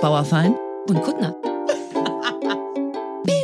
Bauerfein und Kuttner.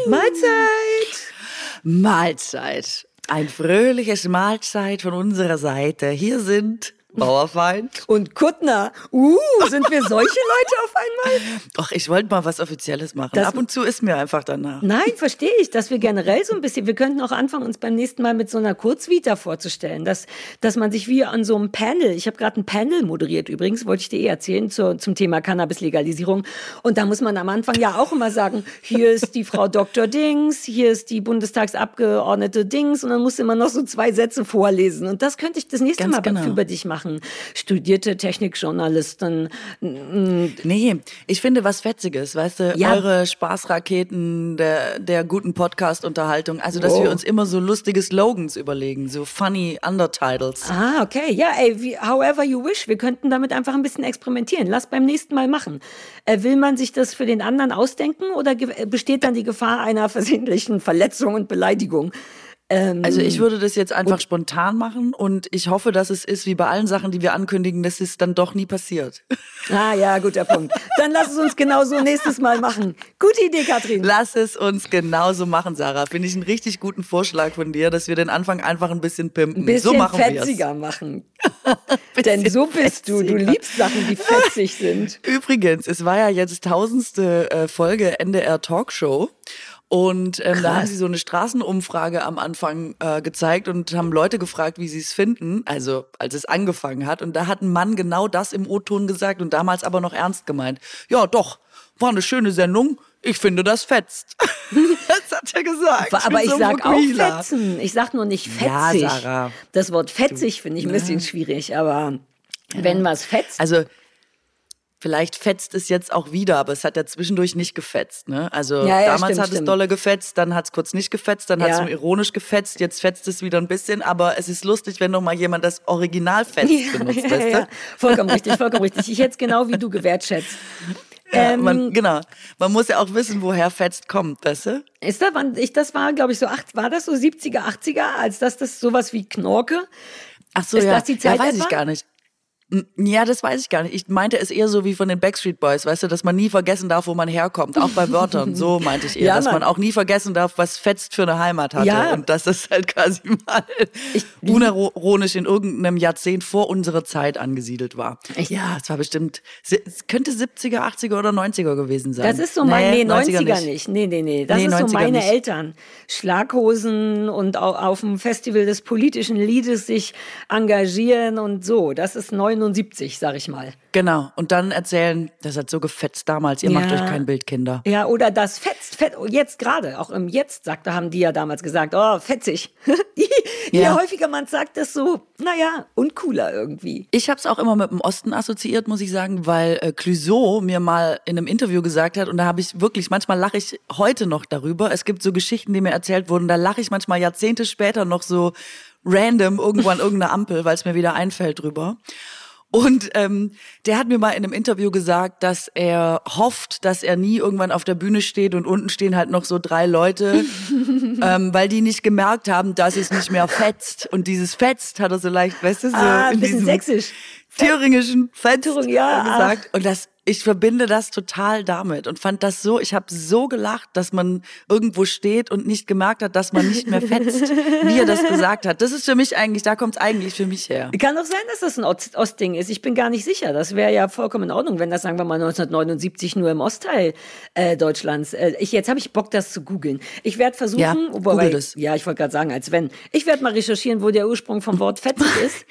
Mahlzeit! Mahlzeit. Ein fröhliches Mahlzeit von unserer Seite. Hier sind Bauerfeind. Und Kuttner. Uh, sind wir solche Leute auf einmal? Doch, ich wollte mal was Offizielles machen. Das Ab und zu ist mir einfach danach. Nein, verstehe ich, dass wir generell so ein bisschen, wir könnten auch anfangen, uns beim nächsten Mal mit so einer Kurzvita vorzustellen, dass, dass man sich wie an so einem Panel, ich habe gerade ein Panel moderiert übrigens, wollte ich dir eh erzählen, zur, zum Thema Cannabis-Legalisierung. Und da muss man am Anfang ja auch immer sagen, hier ist die Frau Dr. Dings, hier ist die Bundestagsabgeordnete Dings und dann musst du immer noch so zwei Sätze vorlesen. Und das könnte ich das nächste Ganz Mal genau. über dich machen machen, studierte Technikjournalisten. Nee, ich finde was Fetziges, weißt du, ja. eure Spaßraketen der, der guten Podcast-Unterhaltung. Also, dass oh. wir uns immer so lustige Slogans überlegen, so funny Undertitles. Ah, okay. Ja, ey, wie, however you wish. Wir könnten damit einfach ein bisschen experimentieren. Lass beim nächsten Mal machen. Äh, will man sich das für den anderen ausdenken oder besteht dann die Gefahr einer versehentlichen Verletzung und Beleidigung? Ähm, also ich würde das jetzt einfach spontan machen und ich hoffe, dass es ist wie bei allen Sachen, die wir ankündigen, dass es dann doch nie passiert. Ah ja, guter Punkt. Dann lass es uns genauso nächstes Mal machen. Gute Idee, Katrin. Lass es uns genauso machen, Sarah. Finde ich einen richtig guten Vorschlag von dir, dass wir den Anfang einfach ein bisschen pimpen. Ein bisschen so machen fetziger wir's. machen. Denn so bist fetziger. du. Du liebst Sachen, die fetzig sind. Übrigens, es war ja jetzt tausendste äh, Folge NDR Talkshow. Und ähm, da haben sie so eine Straßenumfrage am Anfang äh, gezeigt und haben Leute gefragt, wie sie es finden, also als es angefangen hat. Und da hat ein Mann genau das im O-Ton gesagt und damals aber noch ernst gemeint. Ja, doch, war eine schöne Sendung. Ich finde, das fetzt. das hat er gesagt. Aber ich, ich so sag auch fetzen. Ich sag nur nicht fetzig. Ja, Sarah. Das Wort fetzig finde ich ein bisschen schwierig, aber ja. wenn was fetzt. Also Vielleicht fetzt es jetzt auch wieder, aber es hat ja zwischendurch nicht gefetzt. Ne? Also ja, ja, damals stimmt, hat es stimmt. dolle gefetzt, dann hat es kurz nicht gefetzt, dann ja. hat es nur ironisch gefetzt, jetzt fetzt es wieder ein bisschen. Aber es ist lustig, wenn noch mal jemand das Original fetzt benutzt. Ja, weißt du? Vollkommen richtig, vollkommen richtig. Ich hätte es genau wie du gewertschätzt. Ähm, man, genau. Man muss ja auch wissen, woher Fetzt kommt, weißt du? Ist da, wann, ich, das war, glaube ich, so acht, war das so 70er, 80er, als das das sowas wie Knorke? Ach so, ist ja. Das die Zeit ja, weiß etwa? ich gar nicht. Ja, das weiß ich gar nicht. Ich meinte es eher so wie von den Backstreet Boys, weißt du, dass man nie vergessen darf, wo man herkommt, auch bei Wörtern. So meinte ich eher, ja, dass man auch nie vergessen darf, was fetzt für eine Heimat hatte ja. und dass das halt quasi mal ich, unironisch in irgendeinem Jahrzehnt vor unserer Zeit angesiedelt war. Ich, ja, es war bestimmt, es könnte 70er, 80er oder 90er gewesen sein. Das ist so mein, nee, 90er, 90er nicht. Nee, nee, nee, das nee, ist so meine nicht. Eltern. Schlaghosen und auf dem Festival des politischen Liedes sich engagieren und so. Das ist 90 79, sag ich mal. Genau. Und dann erzählen, das hat so gefetzt damals, ihr ja. macht euch kein Bild, Kinder. Ja, oder das fetzt, fett, jetzt gerade, auch im Jetzt, sagte, haben die ja damals gesagt, oh, fetzig. Je ja. häufiger man sagt, das so, naja, uncooler irgendwie. Ich habe es auch immer mit dem Osten assoziiert, muss ich sagen, weil äh, Clouseau mir mal in einem Interview gesagt hat, und da habe ich wirklich, manchmal lache ich heute noch darüber. Es gibt so Geschichten, die mir erzählt wurden, da lache ich manchmal Jahrzehnte später noch so random irgendwo an irgendeiner Ampel, weil es mir wieder einfällt drüber. Und ähm, der hat mir mal in einem Interview gesagt, dass er hofft, dass er nie irgendwann auf der Bühne steht und unten stehen halt noch so drei Leute, ähm, weil die nicht gemerkt haben, dass es nicht mehr fetzt. Und dieses fetzt hat er so leicht, weißt du, so ah, in diesem sächsisch. thüringischen Fetzt ja. gesagt. Und das ich verbinde das total damit und fand das so, ich habe so gelacht, dass man irgendwo steht und nicht gemerkt hat, dass man nicht mehr fetzt, wie er das gesagt hat. Das ist für mich eigentlich, da kommt es eigentlich für mich her. Kann doch sein, dass das ein Ostding ist. Ich bin gar nicht sicher. Das wäre ja vollkommen in Ordnung, wenn das, sagen wir mal, 1979 nur im Ostteil äh, Deutschlands. Äh, ich, jetzt habe ich Bock, das zu googeln. Ich werde versuchen, ja, wobei, das. ja, ich wollte gerade sagen, als wenn. Ich werde mal recherchieren, wo der Ursprung vom Wort fetzig ist.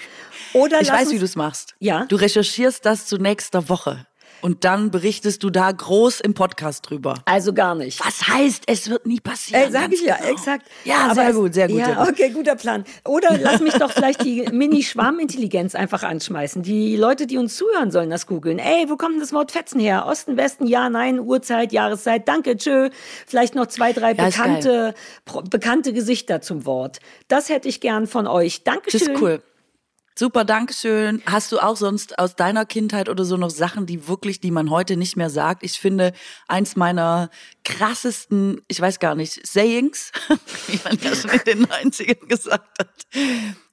Oder ich weiß, wie du es machst. Ja. Du recherchierst das zu nächster Woche und dann berichtest du da groß im Podcast drüber. Also gar nicht. Was heißt, es wird nie passieren? Äh, sag ich ja, genau. exakt. Ja, Aber sehr gut, sehr gut. Ja, okay, guter Plan. Oder lass mich doch vielleicht die Mini-Schwarmintelligenz einfach anschmeißen. Die Leute, die uns zuhören, sollen das googeln. Ey, wo kommt das Wort Fetzen her? Osten, Westen, ja, nein, Uhrzeit, Jahreszeit, danke, tschö. Vielleicht noch zwei, drei ja, bekannte, bekannte Gesichter zum Wort. Das hätte ich gern von euch. Dankeschön. Das ist cool. Super, Dankeschön. Hast du auch sonst aus deiner Kindheit oder so noch Sachen, die wirklich, die man heute nicht mehr sagt? Ich finde, eins meiner krassesten, ich weiß gar nicht, Sayings, wie man schon in den 90ern gesagt hat,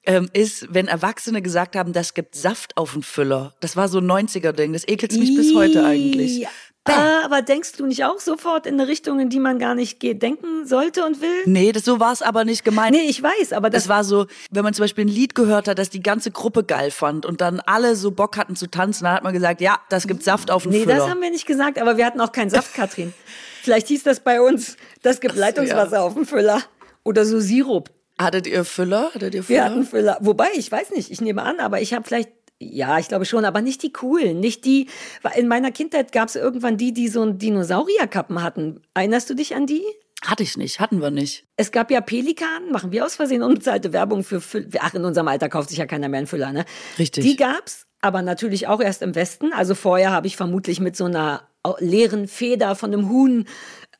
ähm, ist, wenn Erwachsene gesagt haben, das gibt Saft auf den Füller. Das war so ein 90er-Ding. Das ekelt mich bis heute eigentlich. Ah, aber denkst du nicht auch sofort in eine Richtung, in die man gar nicht geht, denken sollte und will? Nee, das, so war es aber nicht gemeint. Nee, ich weiß, aber das Das war so, wenn man zum Beispiel ein Lied gehört hat, das die ganze Gruppe geil fand und dann alle so Bock hatten zu tanzen, dann hat man gesagt, ja, das gibt Saft auf den Nee, Füller. das haben wir nicht gesagt, aber wir hatten auch keinen Saft, Katrin. Vielleicht hieß das bei uns, das gibt Leitungswasser auf dem Füller. Oder so Sirup. Hattet ihr Füller? Hattet ihr Wir Füller? hatten Füller. Wobei, ich weiß nicht, ich nehme an, aber ich habe vielleicht, ja, ich glaube schon, aber nicht die coolen. Nicht die, in meiner Kindheit gab es irgendwann die, die so einen Dinosaurierkappen hatten. Erinnerst du dich an die? Hatte ich nicht, hatten wir nicht. Es gab ja Pelikan, machen wir aus Versehen unbezahlte Werbung für Füller. Ach, in unserem Alter kauft sich ja keiner mehr einen Füller, ne? Richtig. Die gab's, aber natürlich auch erst im Westen. Also vorher habe ich vermutlich mit so einer leeren Feder von einem Huhn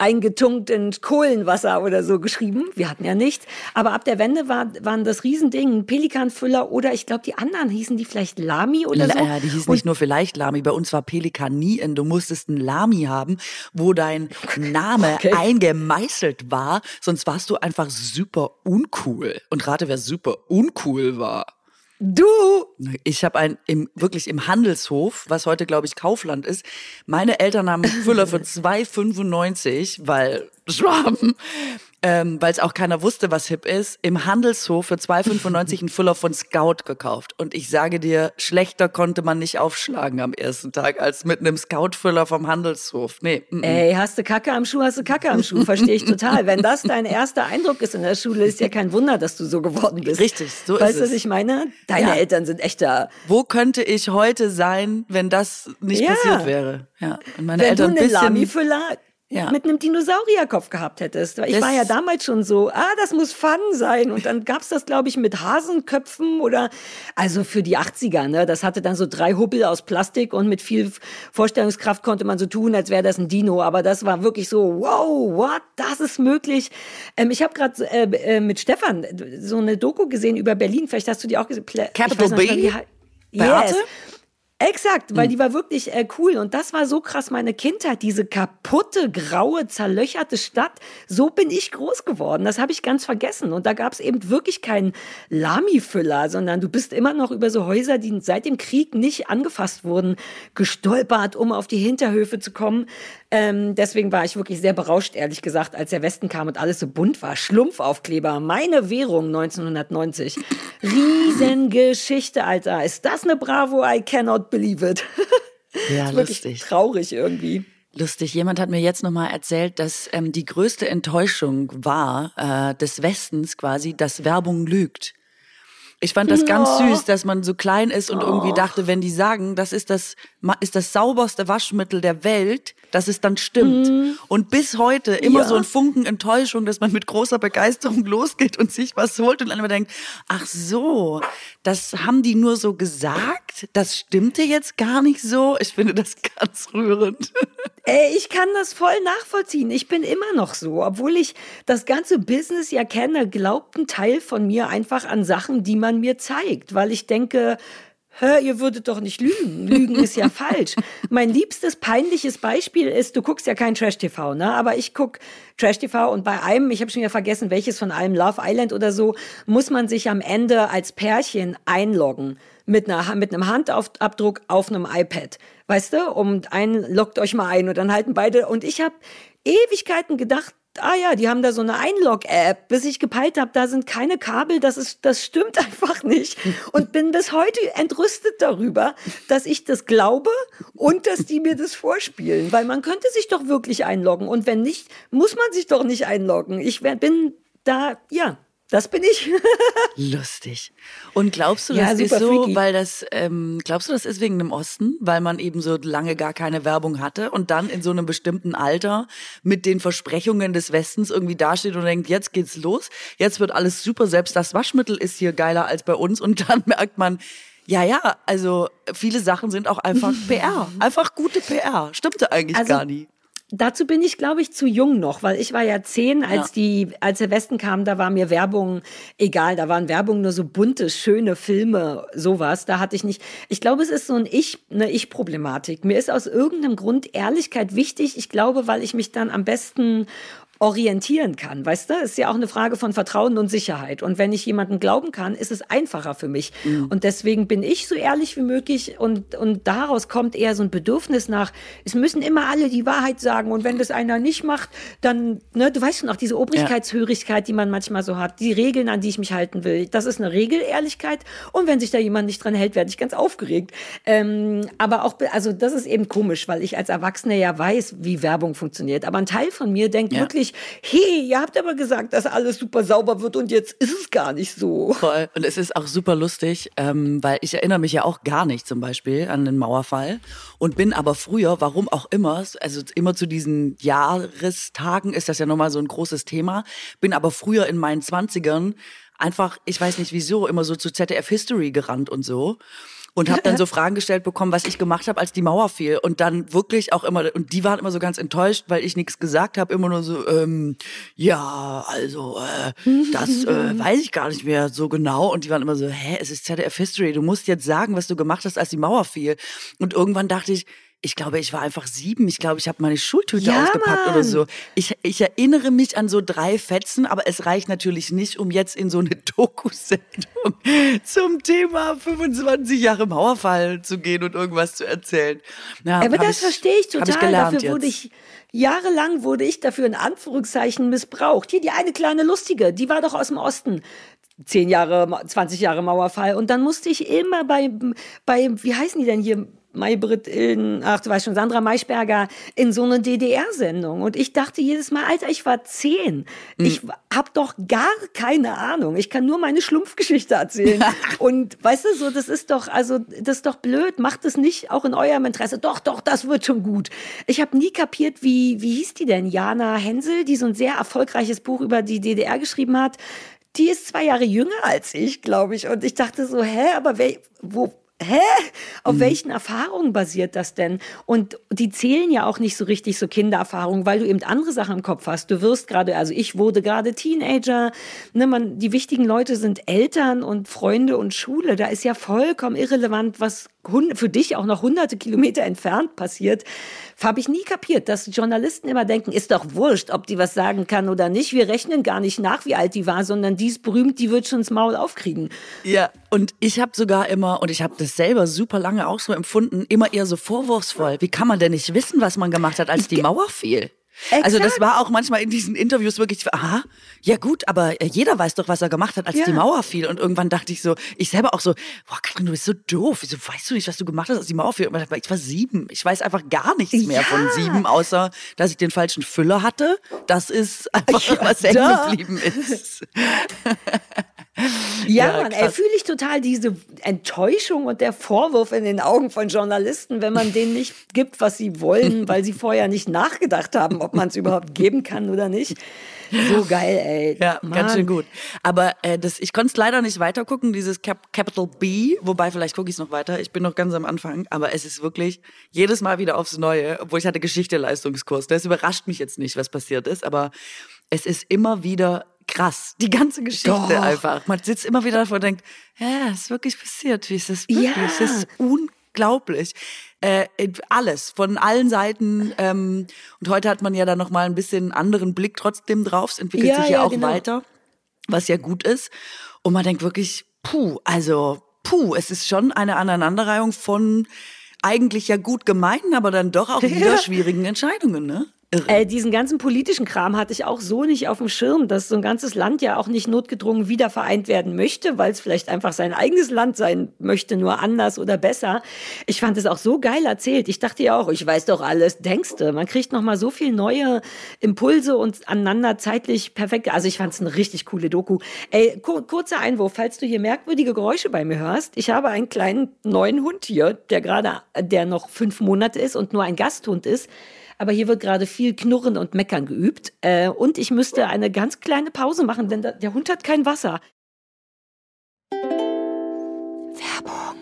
eingetunkt in Kohlenwasser oder so geschrieben. Wir hatten ja nichts. Aber ab der Wende war, waren das Riesending Pelikanfüller oder ich glaube, die anderen hießen die vielleicht Lami oder so. Ja, die hieß Und nicht nur vielleicht Lami, bei uns war Pelikan nie in. Du musstest ein Lami haben, wo dein Name Okay. eingemeißelt war, sonst warst du einfach super uncool. Und rate, wer super uncool war. Du, Ich habe ein im wirklich im Handelshof, was heute glaube ich Kaufland ist. Meine Eltern haben einen Füller für 2,95, weil Schwaben, ähm, weil es auch keiner wusste, was hip ist, im Handelshof für 2,95 einen Füller von Scout gekauft. Und ich sage dir, schlechter konnte man nicht aufschlagen am ersten Tag als mit einem Scout-Füller vom Handelshof. Nee, mm, mm. ey, hast du Kacke am Schuh, hast du Kacke am Schuh, verstehe ich total. Wenn das dein erster Eindruck ist in der Schule, ist ja kein Wunder, dass du so geworden bist. Richtig, so weißt ist du, was es. ich meine? Deine Ja. Eltern sind echter wo könnte ich heute sein, wenn das nicht Ja. passiert wäre? Ja, und meine Wenn Eltern du ein einen Lami-Füller Ja. mit einem Dinosaurierkopf gehabt hättest. Ich Das- war ja damals schon so, ah, das muss Fun sein. Und dann gab's das, glaube ich, mit Hasenköpfen oder, also für die 80er, ne? Das hatte dann so drei Hubbel aus Plastik und mit viel Vorstellungskraft konnte man so tun, als wäre das ein Dino. Aber das war wirklich so, wow, what, das ist möglich. Ähm, ich habe gerade äh, äh, mit Stefan so eine Doku gesehen über Berlin. Vielleicht hast du die auch gesehen. Pla- Capital B? Bei Arte? Exakt, weil die war wirklich äh, cool und das war so krass meine Kindheit, diese kaputte, graue, zerlöcherte Stadt. So bin ich groß geworden, das habe ich ganz vergessen und da gab es eben wirklich keinen Lami-Füller, sondern du bist immer noch über so Häuser, die seit dem Krieg nicht angefasst wurden, gestolpert, um auf die Hinterhöfe zu kommen. Ähm, deswegen war ich wirklich sehr berauscht, ehrlich gesagt, als der Westen kam und alles so bunt war. Schlumpfaufkleber, meine Währung 1990. Riesengeschichte, Alter. Ist das eine Bravo? I cannot believe it. Ja, ist wirklich lustig. traurig irgendwie. Lustig. Jemand hat mir jetzt nochmal erzählt, dass ähm, die größte Enttäuschung war äh, des Westens quasi, dass Werbung lügt. Ich fand das ganz Oh. süß, dass man so klein ist und irgendwie dachte, wenn die sagen, das ist das, ist das sauberste Waschmittel der Welt, dass es dann stimmt. Und bis heute immer. Ja. so ein Funken Enttäuschung, dass man mit großer Begeisterung losgeht und sich was holt und dann immer denkt, ach so, das haben die nur so gesagt, das stimmte jetzt gar nicht so. Ich finde das ganz rührend. Ey, ich kann das voll nachvollziehen. Ich bin immer noch so. Obwohl ich das ganze Business ja kenne, glaubt ein Teil von mir einfach an Sachen, die man mir zeigt. Weil ich denke, hör, ihr würdet doch nicht lügen. Lügen ist ja falsch. Mein liebstes peinliches Beispiel ist, du guckst ja kein Trash-TV, ne? Aber ich guck Trash-TV und bei einem, ich habe schon wieder vergessen, welches von allem, Love Island oder so, muss man sich am Ende als Pärchen einloggen mit, einer, mit einem Handabdruck auf einem iPad. Weißt du? Und ein loggt euch mal ein und dann halten beide. Und ich habe Ewigkeiten gedacht, ah ja, die haben da so eine Einlog-App, bis ich gepeilt habe, da sind keine Kabel, das ist, das stimmt einfach nicht. Und bin bis heute entrüstet darüber, dass ich das glaube und dass die mir das vorspielen. Weil man könnte sich doch wirklich einloggen. Und wenn nicht, muss man sich doch nicht einloggen. Ich bin da, ja, das bin ich. Lustig. Und glaubst du, Ja, das ist so, freaky. weil das, ähm, glaubst du, das ist wegen dem Osten, weil man eben so lange gar keine Werbung hatte und dann in so einem bestimmten Alter mit den Versprechungen des Westens irgendwie dasteht und denkt, jetzt geht's los, jetzt wird alles super, selbst das Waschmittel ist hier geiler als bei uns und dann merkt man, ja, ja, also viele Sachen sind auch einfach PR, einfach gute PR. Stimmte eigentlich Also, gar nie. Dazu bin ich, glaube ich, zu jung noch, weil ich war ja zehn, als Ja. die, als der Westen kam, da war mir Werbung egal, da waren Werbung nur so bunte, schöne Filme, sowas. Da hatte ich nicht. Ich glaube, es ist so ein Ich, eine Ich-Problematik. Mir ist aus irgendeinem Grund Ehrlichkeit wichtig. Ich glaube, weil ich mich dann am besten orientieren kann. Weißt du, ist ja auch eine Frage von Vertrauen und Sicherheit. Und wenn ich jemanden glauben kann, ist es einfacher für mich. Mhm. Und deswegen bin ich so ehrlich wie möglich und, und daraus kommt eher so ein Bedürfnis nach, es müssen immer alle die Wahrheit sagen. Und wenn das einer nicht macht, dann, ne, du weißt schon auch diese Obrigkeitshörigkeit, die man manchmal so hat, die Regeln, an die ich mich halten will. Das ist eine Regelehrlichkeit. Und wenn sich da jemand nicht dran hält, werde ich ganz aufgeregt. Ähm, aber auch, also das ist eben komisch, weil ich als Erwachsene ja weiß, wie Werbung funktioniert. Aber ein Teil von mir denkt ja. wirklich, hey, ihr habt aber gesagt, dass alles super sauber wird und jetzt ist es gar nicht so. Voll. Und es ist auch super lustig, ähm, weil ich erinnere mich ja auch gar nicht zum Beispiel an den Mauerfall und bin aber früher, warum auch immer, also immer zu diesen Jahrestagen ist das ja nochmal so ein großes Thema, bin aber früher in meinen Zwanzigern einfach, ich weiß nicht wieso, immer so zu ZDF History gerannt und so und habe dann so Fragen gestellt bekommen, was ich gemacht habe, als die Mauer fiel. Und dann wirklich auch immer und die waren immer so ganz enttäuscht, weil ich nichts gesagt habe, immer nur so ähm, ja, also äh, das äh, weiß ich gar nicht mehr so genau. Und die waren immer so, hä, es ist ZDF History, du musst jetzt sagen, was du gemacht hast, als die Mauer fiel. Und irgendwann dachte ich, ich glaube, ich war einfach sieben. Ich glaube, ich habe meine Schultüte ja, ausgepackt Mann. oder so. Ich, ich erinnere mich an so drei Fetzen, aber es reicht natürlich nicht, um jetzt in so eine Doku-Sendung zum Thema 25 Jahre Mauerfall zu gehen und irgendwas zu erzählen. Ja, aber das ich, verstehe ich total. Ich Dafür jetzt. wurde ich jahrelang wurde ich dafür in Anführungszeichen missbraucht. Hier die eine kleine lustige, die war doch aus dem Osten zehn Jahre, 20 Jahre Mauerfall. Und dann musste ich immer bei, bei, wie heißen die denn hier? Maybrit Ilden, ach du weißt schon, Sandra Maischberger in so eine DDR-Sendung. Und ich dachte jedes Mal, Alter, ich war zehn. Mhm. Ich habe doch gar keine Ahnung. Ich kann nur meine Schlumpfgeschichte erzählen. und weißt du, so, das ist doch, also, das ist doch blöd. Macht es nicht auch in eurem Interesse. Doch, doch, das wird schon gut. Ich habe nie kapiert, wie, wie hieß die denn? Jana Hensel, die so ein sehr erfolgreiches Buch über die DDR geschrieben hat. Die ist zwei Jahre jünger als ich, glaube ich. Und ich dachte so, hä, aber wer, wo, hä? Auf mhm. welchen Erfahrungen basiert das denn? Und die zählen ja auch nicht so richtig so Kindererfahrungen, weil du eben andere Sachen im Kopf hast. Du wirst gerade, also ich wurde gerade Teenager, ne, man, die wichtigen Leute sind Eltern und Freunde und Schule. Da ist ja vollkommen irrelevant, was für dich auch noch hunderte Kilometer entfernt passiert. Habe ich nie kapiert, dass Journalisten immer denken, ist doch wurscht, ob die was sagen kann oder nicht. Wir rechnen gar nicht nach, wie alt die war, sondern die ist berühmt, die wird schon ins Maul aufkriegen. Ja, und ich habe sogar immer, und ich habe das selber super lange auch so empfunden, immer eher so vorwurfsvoll. Wie kann man denn nicht wissen, was man gemacht hat, als die Mauer fiel? Exakt. Also das war auch manchmal in diesen Interviews wirklich, aha, ja gut, aber äh, jeder weiß doch, was er gemacht hat, als ja. die Mauer fiel. Und irgendwann dachte ich so, ich selber auch so, boah, Katrin, du bist so doof. Wieso weißt du nicht, was du gemacht hast, als die Mauer fiel? Und ich war sieben. Ich weiß einfach gar nichts mehr ja. von sieben, außer dass ich den falschen Füller hatte. Das ist einfach, ja, was hängen geblieben ist. Ja, ja Mann, ey, fühle ich total diese Enttäuschung und der Vorwurf in den Augen von Journalisten, wenn man denen nicht gibt, was sie wollen, weil sie vorher nicht nachgedacht haben, ob man es überhaupt geben kann oder nicht. So geil, ey. Ja, Mann. ganz schön gut. Aber äh, das, ich konnte es leider nicht weiter gucken, dieses Cap Capital B, wobei vielleicht gucke ich es noch weiter. Ich bin noch ganz am Anfang, aber es ist wirklich jedes Mal wieder aufs Neue, obwohl ich hatte Geschichte-Leistungskurs. Das überrascht mich jetzt nicht, was passiert ist, aber es ist immer wieder krass. Die ganze Geschichte Doch. einfach. Man sitzt immer wieder davor und denkt, ja, ist wirklich passiert. Wie ist das wirklich? Ja. Das ist unglaublich. Äh, alles, von allen Seiten. Ähm, und heute hat man ja dann nochmal ein bisschen anderen Blick trotzdem drauf. Es entwickelt ja, sich ja, ja auch genau. weiter, was ja gut ist. Und man denkt wirklich, puh, also, puh, es ist schon eine Aneinanderreihung von eigentlich ja gut gemeinten, aber dann doch auch wieder schwierigen Entscheidungen, ne? Äh, diesen ganzen politischen Kram hatte ich auch so nicht auf dem Schirm, dass so ein ganzes Land ja auch nicht notgedrungen wieder vereint werden möchte, weil es vielleicht einfach sein eigenes Land sein möchte, nur anders oder besser. Ich fand es auch so geil erzählt. Ich dachte ja auch, ich weiß doch alles, denkste. Man kriegt noch mal so viel neue Impulse und aneinander zeitlich perfekt. Also ich fand es eine richtig coole Doku. Ey, kur kurzer Einwurf, falls du hier merkwürdige Geräusche bei mir hörst. Ich habe einen kleinen neuen Hund hier, der gerade, der noch fünf Monate ist und nur ein Gasthund ist aber hier wird gerade viel Knurren und Meckern geübt. Äh, und ich müsste eine ganz kleine Pause machen, denn der Hund hat kein Wasser. Werbung.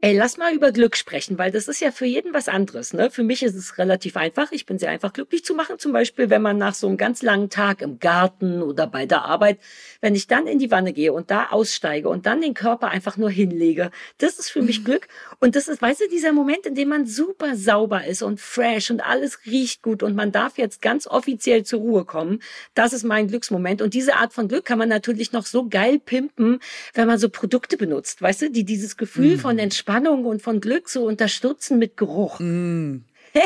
Ey, lass mal über Glück sprechen, weil das ist ja für jeden was anderes. Ne? Für mich ist es relativ einfach. Ich bin sehr einfach glücklich zu machen. Zum Beispiel, wenn man nach so einem ganz langen Tag im Garten oder bei der Arbeit, wenn ich dann in die Wanne gehe und da aussteige und dann den Körper einfach nur hinlege, das ist für mich Glück. Und das ist, weißt du, dieser Moment, in dem man super sauber ist und fresh und alles riecht gut und man darf jetzt ganz offiziell zur Ruhe kommen. Das ist mein Glücksmoment. Und diese Art von Glück kann man natürlich noch so geil pimpen, wenn man so Produkte benutzt, weißt du, die dieses Gefühl mm. von Entspannung Entspannung und von Glück so unterstützen mit Geruch. Mm.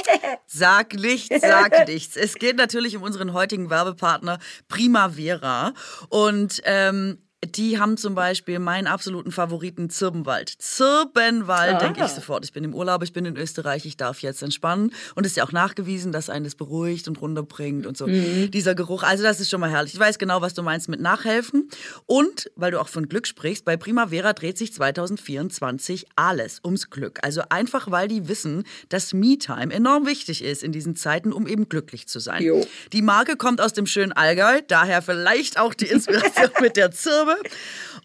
sag nichts, sag nichts. Es geht natürlich um unseren heutigen Werbepartner Primavera. Und ähm, die haben zum Beispiel meinen absoluten Favoriten Zirbenwald. Zirbenwald, ah. denke ich sofort. Ich bin im Urlaub, ich bin in Österreich, ich darf jetzt entspannen. Und es ist ja auch nachgewiesen, dass einen das beruhigt und runterbringt und so. Mhm. Dieser Geruch, also das ist schon mal herrlich. Ich weiß genau, was du meinst mit Nachhelfen. Und, weil du auch von Glück sprichst, bei Primavera dreht sich 2024 alles ums Glück. Also einfach, weil die wissen, dass Me-Time enorm wichtig ist in diesen Zeiten, um eben glücklich zu sein. Jo. Die Marke kommt aus dem schönen Allgäu, daher vielleicht auch die Inspiration mit der Zirbe. Habe.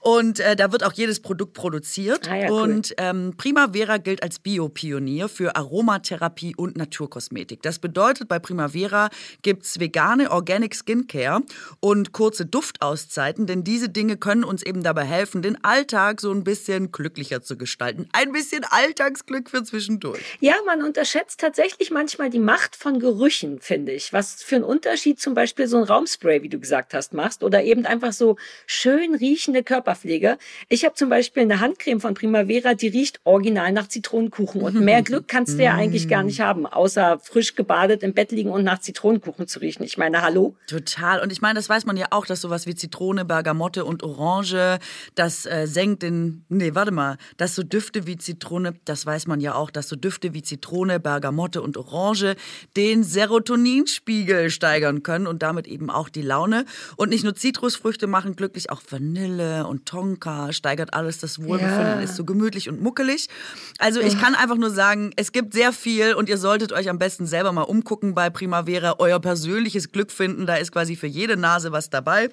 Und äh, da wird auch jedes Produkt produziert. Ah, ja, cool. Und ähm, Primavera gilt als Biopionier für Aromatherapie und Naturkosmetik. Das bedeutet, bei Primavera gibt es vegane Organic Skincare und kurze Duftauszeiten, denn diese Dinge können uns eben dabei helfen, den Alltag so ein bisschen glücklicher zu gestalten. Ein bisschen Alltagsglück für zwischendurch. Ja, man unterschätzt tatsächlich manchmal die Macht von Gerüchen, finde ich. Was für einen Unterschied zum Beispiel so ein Raumspray, wie du gesagt hast, machst. Oder eben einfach so schön riechende Körper Körperpflege. Ich habe zum Beispiel eine Handcreme von Primavera, die riecht original nach Zitronenkuchen. Und mehr Glück kannst du ja eigentlich gar nicht haben, außer frisch gebadet im Bett liegen und nach Zitronenkuchen zu riechen. Ich meine, hallo? Total. Und ich meine, das weiß man ja auch, dass sowas wie Zitrone, Bergamotte und Orange, das äh, senkt den, nee, warte mal, dass so Düfte wie Zitrone, das weiß man ja auch, dass so Düfte wie Zitrone, Bergamotte und Orange den Serotoninspiegel steigern können und damit eben auch die Laune. Und nicht nur Zitrusfrüchte machen glücklich, auch Vanille und und Tonka, steigert alles das Wohlbefinden, ja. ist so gemütlich und muckelig. Also ich kann einfach nur sagen, es gibt sehr viel und ihr solltet euch am besten selber mal umgucken bei Primavera, euer persönliches Glück finden. Da ist quasi für jede Nase was dabei.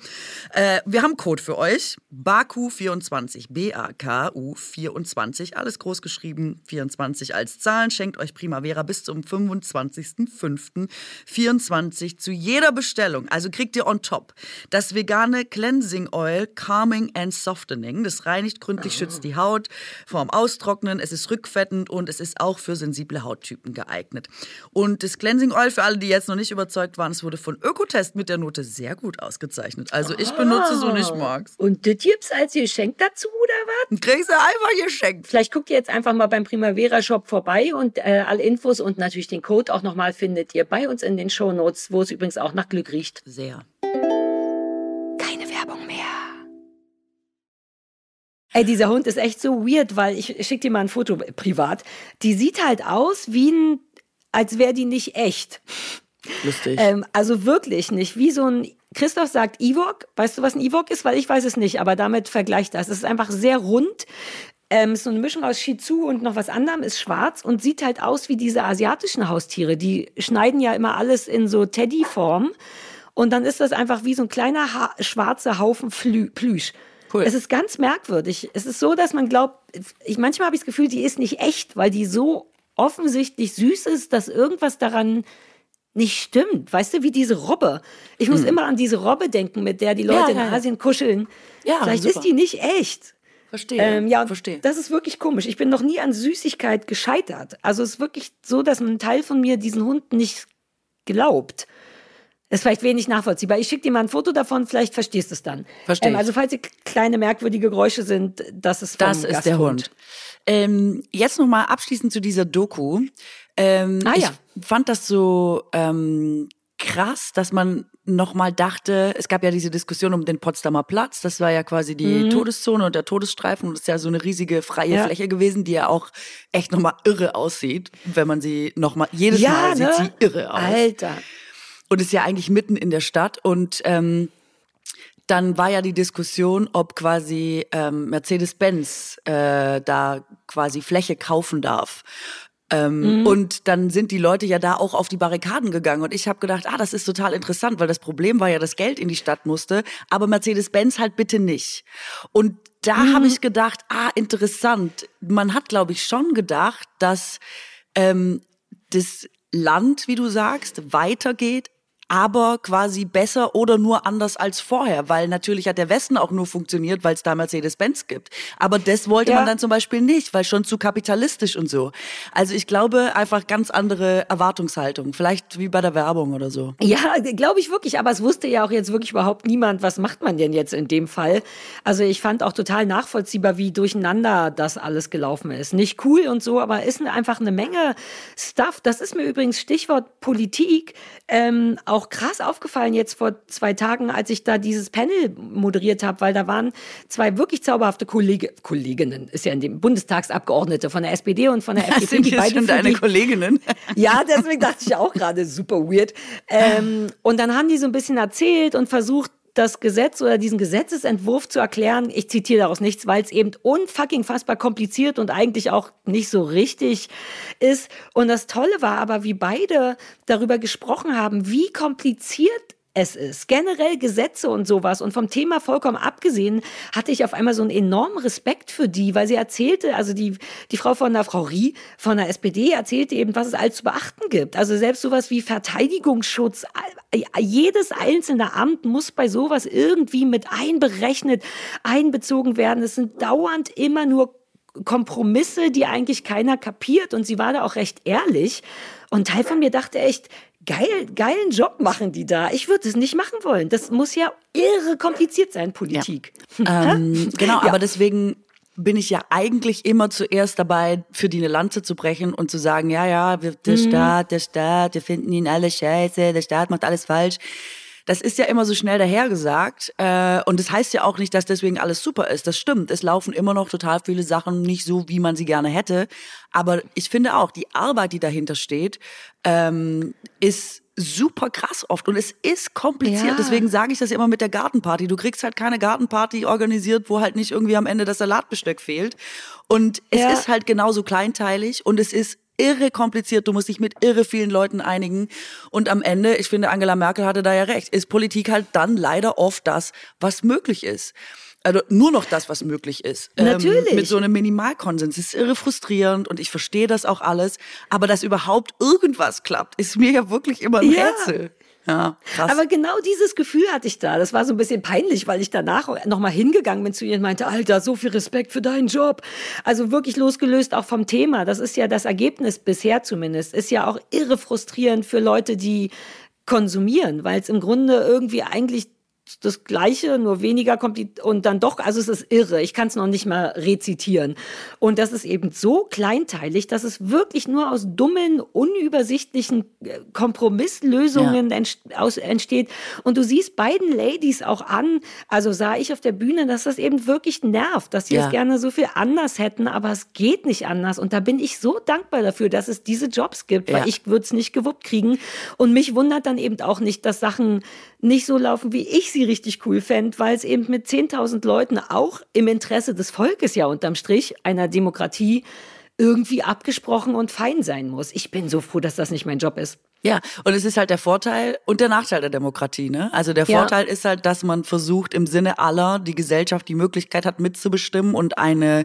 Äh, wir haben Code für euch. BAKU24, B-A-K-U 24, alles groß geschrieben, 24 als Zahlen. Schenkt euch Primavera bis zum 25.05.24 zu jeder Bestellung. Also kriegt ihr on top das vegane Cleansing Oil Calming and Softening. Das reinigt gründlich, schützt die Haut vorm Austrocknen. Es ist rückfettend und es ist auch für sensible Hauttypen geeignet. Und das Cleansing Oil, für alle, die jetzt noch nicht überzeugt waren, es wurde von Ökotest mit der Note sehr gut ausgezeichnet. Also ich benutze so nicht Max. Und das gibt's als Geschenk dazu, oder was? Kriegst du einfach geschenkt. Vielleicht guckt ihr jetzt einfach mal beim Primavera Shop vorbei und äh, alle Infos und natürlich den Code auch nochmal findet ihr bei uns in den Show Notes, wo es übrigens auch nach Glück riecht. Sehr. Ey, dieser Hund ist echt so weird, weil ich schick dir mal ein Foto privat. Die sieht halt aus wie ein, als wäre die nicht echt. Lustig. Ähm, also wirklich nicht. Wie so ein, Christoph sagt Ewok. Weißt du, was ein Ewok ist? Weil ich weiß es nicht, aber damit vergleicht das. Es ist einfach sehr rund. Ähm, ist so eine Mischung aus Shih Tzu und noch was anderem, ist schwarz und sieht halt aus wie diese asiatischen Haustiere. Die schneiden ja immer alles in so Teddy-Form. Und dann ist das einfach wie so ein kleiner ha schwarzer Haufen Flü Plüsch. Cool. Es ist ganz merkwürdig. Es ist so, dass man glaubt, ich, manchmal habe ich das Gefühl, die ist nicht echt, weil die so offensichtlich süß ist, dass irgendwas daran nicht stimmt. Weißt du, wie diese Robbe. Ich muss hm. immer an diese Robbe denken, mit der die Leute ja, in Asien kuscheln. Ja, Vielleicht super. ist die nicht echt. Verstehe. Ähm, ja, verstehe. Das ist wirklich komisch. Ich bin noch nie an Süßigkeit gescheitert. Also es ist wirklich so, dass ein Teil von mir diesen Hund nicht glaubt. Das ist vielleicht wenig nachvollziehbar. Ich schicke dir mal ein Foto davon, vielleicht verstehst du es dann. Verstehe. Ähm, also falls sie kleine merkwürdige Geräusche sind, das ist vom Das ist Gasthund. der Hund. Ähm, jetzt noch mal abschließend zu dieser Doku. Ähm, ah, ja. Ich fand das so ähm, krass, dass man noch mal dachte, es gab ja diese Diskussion um den Potsdamer Platz, das war ja quasi die mhm. Todeszone und der Todesstreifen und das ist ja so eine riesige freie ja. Fläche gewesen, die ja auch echt noch mal irre aussieht, wenn man sie noch mal jedes ja, Mal ne? sieht sie irre aus. Alter und ist ja eigentlich mitten in der Stadt und ähm, dann war ja die Diskussion, ob quasi ähm, Mercedes-Benz äh, da quasi Fläche kaufen darf. Ähm, mhm. Und dann sind die Leute ja da auch auf die Barrikaden gegangen. Und ich habe gedacht, ah, das ist total interessant, weil das Problem war ja, dass Geld in die Stadt musste, aber Mercedes-Benz halt bitte nicht. Und da mhm. habe ich gedacht, ah, interessant. Man hat, glaube ich, schon gedacht, dass ähm, das Land, wie du sagst, weitergeht, aber quasi besser oder nur anders als vorher, weil natürlich hat der Westen auch nur funktioniert, weil es da Mercedes-Benz gibt. Aber das wollte ja. man dann zum Beispiel nicht, weil schon zu kapitalistisch und so. Also ich glaube einfach ganz andere Erwartungshaltung, vielleicht wie bei der Werbung oder so. Ja, glaube ich wirklich, aber es wusste ja auch jetzt wirklich überhaupt niemand, was macht man denn jetzt in dem Fall. Also ich fand auch total nachvollziehbar, wie durcheinander das alles gelaufen ist. Nicht cool und so, aber ist einfach eine Menge Stuff. Das ist mir übrigens Stichwort Politik. Ähm, auch krass aufgefallen jetzt vor zwei Tagen, als ich da dieses Panel moderiert habe, weil da waren zwei wirklich zauberhafte Kollege, Kolleginnen, ist ja in dem Bundestagsabgeordnete von der SPD und von der FDP. Sind die beide schon deine die, Kolleginnen? Ja, deswegen dachte ich auch gerade super weird. Ähm, und dann haben die so ein bisschen erzählt und versucht, das Gesetz oder diesen Gesetzesentwurf zu erklären. Ich zitiere daraus nichts, weil es eben unfucking fassbar kompliziert und eigentlich auch nicht so richtig ist. Und das Tolle war aber, wie beide darüber gesprochen haben, wie kompliziert es ist. Generell Gesetze und sowas. Und vom Thema vollkommen abgesehen hatte ich auf einmal so einen enormen Respekt für die, weil sie erzählte, also die, die Frau von der Frau Rie von der SPD erzählte eben, was es alles zu beachten gibt. Also selbst sowas wie Verteidigungsschutz. Jedes einzelne Amt muss bei sowas irgendwie mit einberechnet, einbezogen werden. Es sind dauernd immer nur Kompromisse, die eigentlich keiner kapiert. Und sie war da auch recht ehrlich. Und Teil von mir dachte echt, geil, geilen Job machen die da. Ich würde es nicht machen wollen. Das muss ja irre kompliziert sein, Politik. Ja. ähm, genau, ja. aber deswegen bin ich ja eigentlich immer zuerst dabei, für die eine Lanze zu brechen und zu sagen, ja, ja, der mhm. Staat, der Staat, wir finden ihn alle scheiße, der Staat macht alles falsch. Das ist ja immer so schnell dahergesagt. Äh, und das heißt ja auch nicht, dass deswegen alles super ist. Das stimmt. Es laufen immer noch total viele Sachen nicht so, wie man sie gerne hätte. Aber ich finde auch, die Arbeit, die dahinter steht, ähm, ist super krass oft und es ist kompliziert. Ja. Deswegen sage ich das immer mit der Gartenparty. Du kriegst halt keine Gartenparty organisiert, wo halt nicht irgendwie am Ende das Salatbesteck fehlt. Und es ja. ist halt genauso kleinteilig und es ist irre kompliziert. Du musst dich mit irre vielen Leuten einigen. Und am Ende, ich finde, Angela Merkel hatte da ja recht, ist Politik halt dann leider oft das, was möglich ist. Also nur noch das, was möglich ist. Ähm, Natürlich. Ähm, mit so einem Minimalkonsens. Das ist irre frustrierend und ich verstehe das auch alles. Aber dass überhaupt irgendwas klappt, ist mir ja wirklich immer ein ja. Rätsel. Ja, krass. Aber genau dieses Gefühl hatte ich da. Das war so ein bisschen peinlich, weil ich danach nochmal hingegangen bin zu ihr und meinte, Alter, so viel Respekt für deinen Job. Also wirklich losgelöst auch vom Thema. Das ist ja das Ergebnis bisher zumindest. Ist ja auch irre frustrierend für Leute, die konsumieren, weil es im Grunde irgendwie eigentlich das Gleiche, nur weniger kompliziert und dann doch, also es ist irre, ich kann es noch nicht mal rezitieren. Und das ist eben so kleinteilig, dass es wirklich nur aus dummen, unübersichtlichen äh, Kompromisslösungen ja. entsteht. Und du siehst beiden Ladies auch an, also sah ich auf der Bühne, dass das eben wirklich nervt, dass sie ja. es gerne so viel anders hätten, aber es geht nicht anders. Und da bin ich so dankbar dafür, dass es diese Jobs gibt, ja. weil ich würde es nicht gewuppt kriegen. Und mich wundert dann eben auch nicht, dass Sachen nicht so laufen, wie ich sie richtig cool fände, weil es eben mit 10.000 Leuten auch im Interesse des Volkes ja unterm Strich einer Demokratie irgendwie abgesprochen und fein sein muss. Ich bin so froh, dass das nicht mein Job ist. Ja, und es ist halt der Vorteil und der Nachteil der Demokratie. Ne? Also der ja. Vorteil ist halt, dass man versucht, im Sinne aller die Gesellschaft die Möglichkeit hat, mitzubestimmen und eine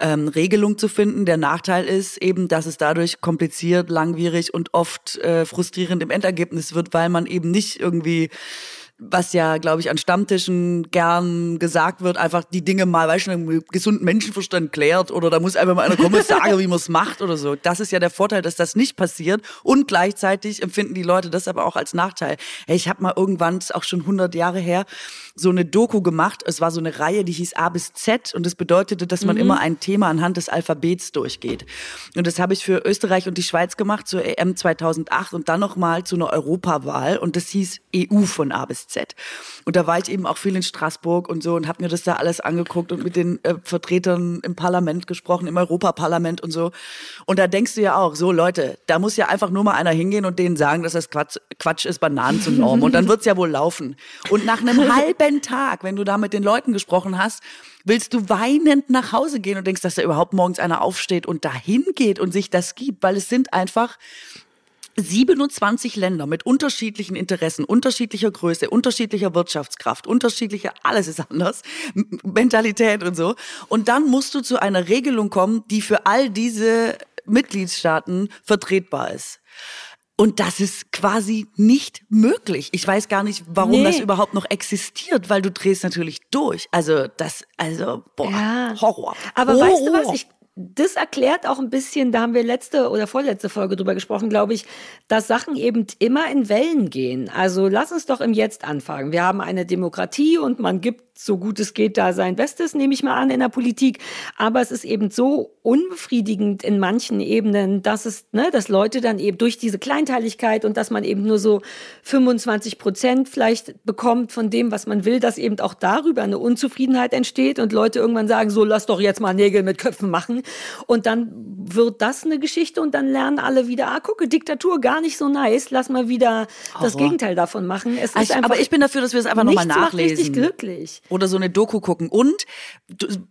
ähm, Regelung zu finden. Der Nachteil ist eben, dass es dadurch kompliziert, langwierig und oft äh, frustrierend im Endergebnis wird, weil man eben nicht irgendwie was ja, glaube ich, an Stammtischen gern gesagt wird, einfach die Dinge mal, weißt du, mit gesunden Menschenverstand klärt oder da muss einfach mal einer kommen und sagen, wie man es macht oder so. Das ist ja der Vorteil, dass das nicht passiert und gleichzeitig empfinden die Leute das aber auch als Nachteil. Hey, ich habe mal irgendwann, auch schon 100 Jahre her, so eine Doku gemacht. Es war so eine Reihe, die hieß A bis Z und das bedeutete, dass man mhm. immer ein Thema anhand des Alphabets durchgeht. Und das habe ich für Österreich und die Schweiz gemacht zur EM 2008 und dann nochmal zu einer Europawahl und das hieß EU von A bis Z. Und da war ich eben auch viel in Straßburg und so und habe mir das da alles angeguckt und mit den äh, Vertretern im Parlament gesprochen, im Europaparlament und so. Und da denkst du ja auch, so Leute, da muss ja einfach nur mal einer hingehen und denen sagen, dass das Quatsch, Quatsch ist, Bananen zu normen. Und dann wird's ja wohl laufen. Und nach einem halben jeden Tag, wenn du da mit den Leuten gesprochen hast, willst du weinend nach Hause gehen und denkst, dass da überhaupt morgens einer aufsteht und dahin geht und sich das gibt, weil es sind einfach 27 Länder mit unterschiedlichen Interessen, unterschiedlicher Größe, unterschiedlicher Wirtschaftskraft, unterschiedlicher, alles ist anders, Mentalität und so. Und dann musst du zu einer Regelung kommen, die für all diese Mitgliedstaaten vertretbar ist. Und das ist quasi nicht möglich. Ich weiß gar nicht, warum nee. das überhaupt noch existiert, weil du drehst natürlich durch. Also das, also boah, ja. Horror. Aber Horror. weißt du was? Ich das erklärt auch ein bisschen, da haben wir letzte oder vorletzte Folge drüber gesprochen, glaube ich, dass Sachen eben immer in Wellen gehen. Also lass uns doch im Jetzt anfangen. Wir haben eine Demokratie und man gibt so gut es geht da sein Bestes, nehme ich mal an, in der Politik. Aber es ist eben so unbefriedigend in manchen Ebenen, dass es, ne, dass Leute dann eben durch diese Kleinteiligkeit und dass man eben nur so 25 Prozent vielleicht bekommt von dem, was man will, dass eben auch darüber eine Unzufriedenheit entsteht und Leute irgendwann sagen, so lass doch jetzt mal Nägel mit Köpfen machen. Und dann wird das eine Geschichte und dann lernen alle wieder, ah, gucke, Diktatur gar nicht so nice, lass mal wieder Horror. das Gegenteil davon machen. Es ist einfach, aber ich bin dafür, dass wir es einfach nochmal nachlesen. Macht richtig glücklich. Oder so eine Doku gucken. Und,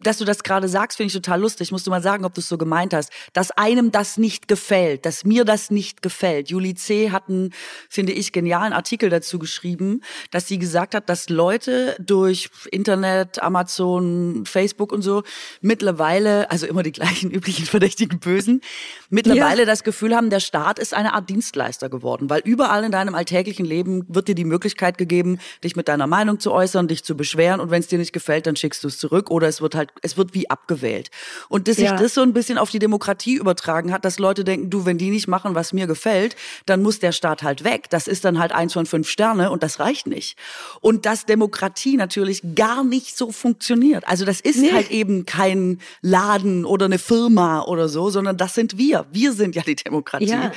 dass du das gerade sagst, finde ich total lustig. Musst du mal sagen, ob du es so gemeint hast. Dass einem das nicht gefällt, dass mir das nicht gefällt. Julie C. hat einen, finde ich, genialen Artikel dazu geschrieben, dass sie gesagt hat, dass Leute durch Internet, Amazon, Facebook und so mittlerweile, also immer die gleichen üblichen verdächtigen Bösen, mittlerweile ja. das Gefühl haben, der Staat ist eine Art Dienstleister geworden, weil überall in deinem alltäglichen Leben wird dir die Möglichkeit gegeben, dich mit deiner Meinung zu äußern, dich zu beschweren und wenn es dir nicht gefällt, dann schickst du es zurück oder es wird halt, es wird wie abgewählt. Und dass sich ja. das so ein bisschen auf die Demokratie übertragen hat, dass Leute denken, du, wenn die nicht machen, was mir gefällt, dann muss der Staat halt weg. Das ist dann halt eins von fünf Sterne und das reicht nicht. Und dass Demokratie natürlich gar nicht so funktioniert. Also das ist nee. halt eben kein Laden oder eine Firma oder so, sondern das sind wir. Wir sind ja die Demokratie. Ja.